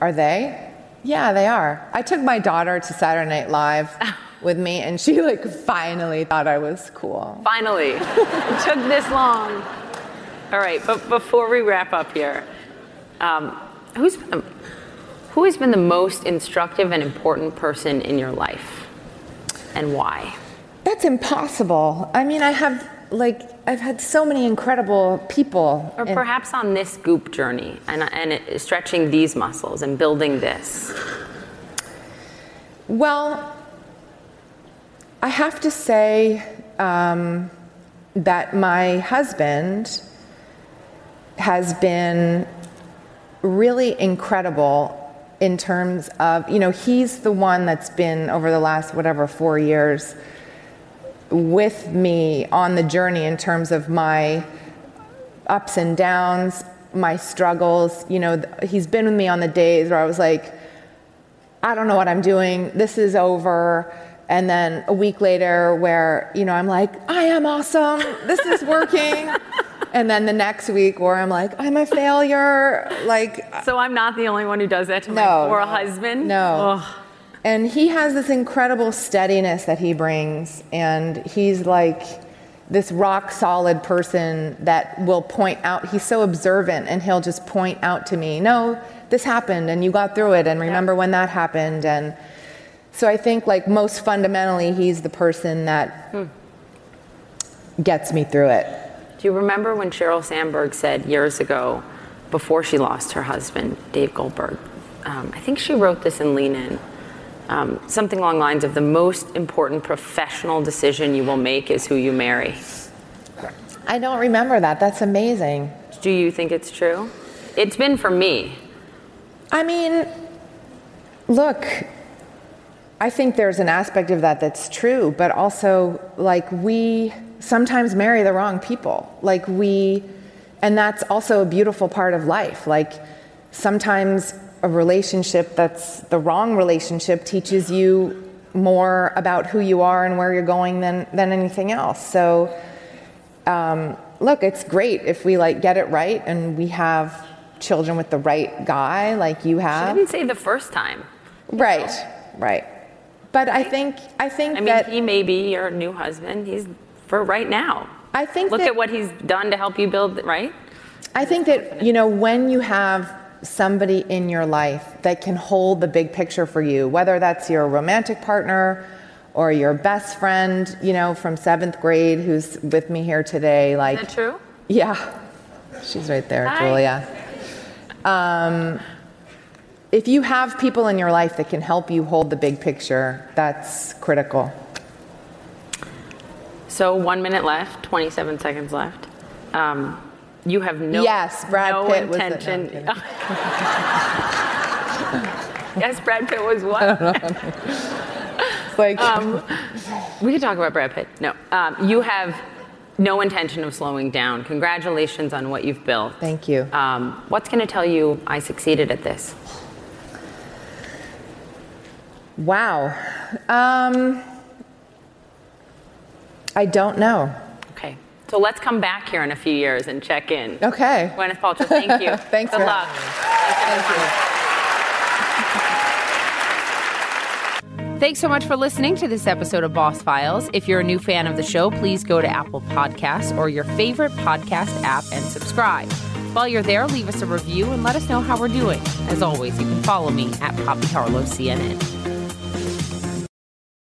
C: Are they? Yeah, they are. I took my daughter to Saturday Night Live with me, and she like finally thought I was cool.
B: Finally, it took this long. All right, but before we wrap up here. Um, who's been the, who has been the most instructive and important person in your life and why?
C: That's impossible. I mean, I have like I've had so many incredible people.
B: Or perhaps on this goop journey and, and it, stretching these muscles and building this.
C: Well, I have to say um, that my husband has been really incredible in terms of, you know, he's the one that's been over the last whatever four years with me on the journey in terms of my ups and downs, my struggles. You know, he's been with me on the days where I was like, I don't know what I'm doing, this is over. And then a week later, where, you know, I'm like, I am awesome, this is working. and then the next week where I'm like, I'm a failure. Like, uh,
B: so I'm not the only one who does that to
C: no,
B: my poor husband.
C: No. Ugh. And he has this incredible steadiness that he brings, and he's like this rock solid person that will point out. He's so observant, and he'll just point out to me, no, this happened, and you got through it, and remember yeah. when that happened, and. So I think, like most fundamentally, he's the person that hmm. gets me through it.
B: Do you remember when Sheryl Sandberg said years ago, before she lost her husband, Dave Goldberg? Um, I think she wrote this in Lean In. Um, something along the lines of the most important professional decision you will make is who you marry.
C: I don't remember that. That's amazing.
B: Do you think it's true? it's been for me.
C: I mean, look, I think there's an aspect of that that's true, but also like we sometimes marry the wrong people. Like we, and that's also a beautiful part of life. Like sometimes a relationship that's the wrong relationship teaches you more about who you are and where you're going than, than anything else. So, um, look, it's great if we like get it right and we have children with the right guy, like you have.
B: I didn't say the first time.
C: Right, right. But I think I think
B: I mean,
C: that
B: he may be your new husband. He's for right now.
C: I think
B: Look
C: that,
B: at what he's done to help you build, right?
C: I think that you know when you have somebody in your life that can hold the big picture for you, whether that's your romantic partner or your best friend, you know, from seventh grade who's with me here today, like
B: Is that true?
C: Yeah, she's right there,
B: Hi.
C: Julia. Um, if you have people in your life that can help you hold the big picture, that's critical.
B: So one minute left, 27 seconds left. Um, you have no
C: Yes, Brad
B: no
C: Pitt was the- no,
B: yes, Brad Pitt was what?
C: Like
B: Um, we could talk about Brad Pitt. No, um, you have no intention of slowing down. Congratulations on what you've built.
C: Thank you.
B: Um, what's going to tell you I succeeded at this?
C: Wow. Um, I don't know.
B: Okay, so let's come back here in a few years and check in.
C: Okay.
B: Gwyneth Paltrow, thank you.
C: Thanks
B: Good
C: for
B: luck.
C: having
B: Thanks.
D: Thanks so much for listening to this episode of Boss Files. If you're a new fan of the show, please go to Apple Podcasts or your favorite podcast app and subscribe. While you're there, leave us a review and let us know how we're doing. As always, you can follow me at Poppy Harlow CNN.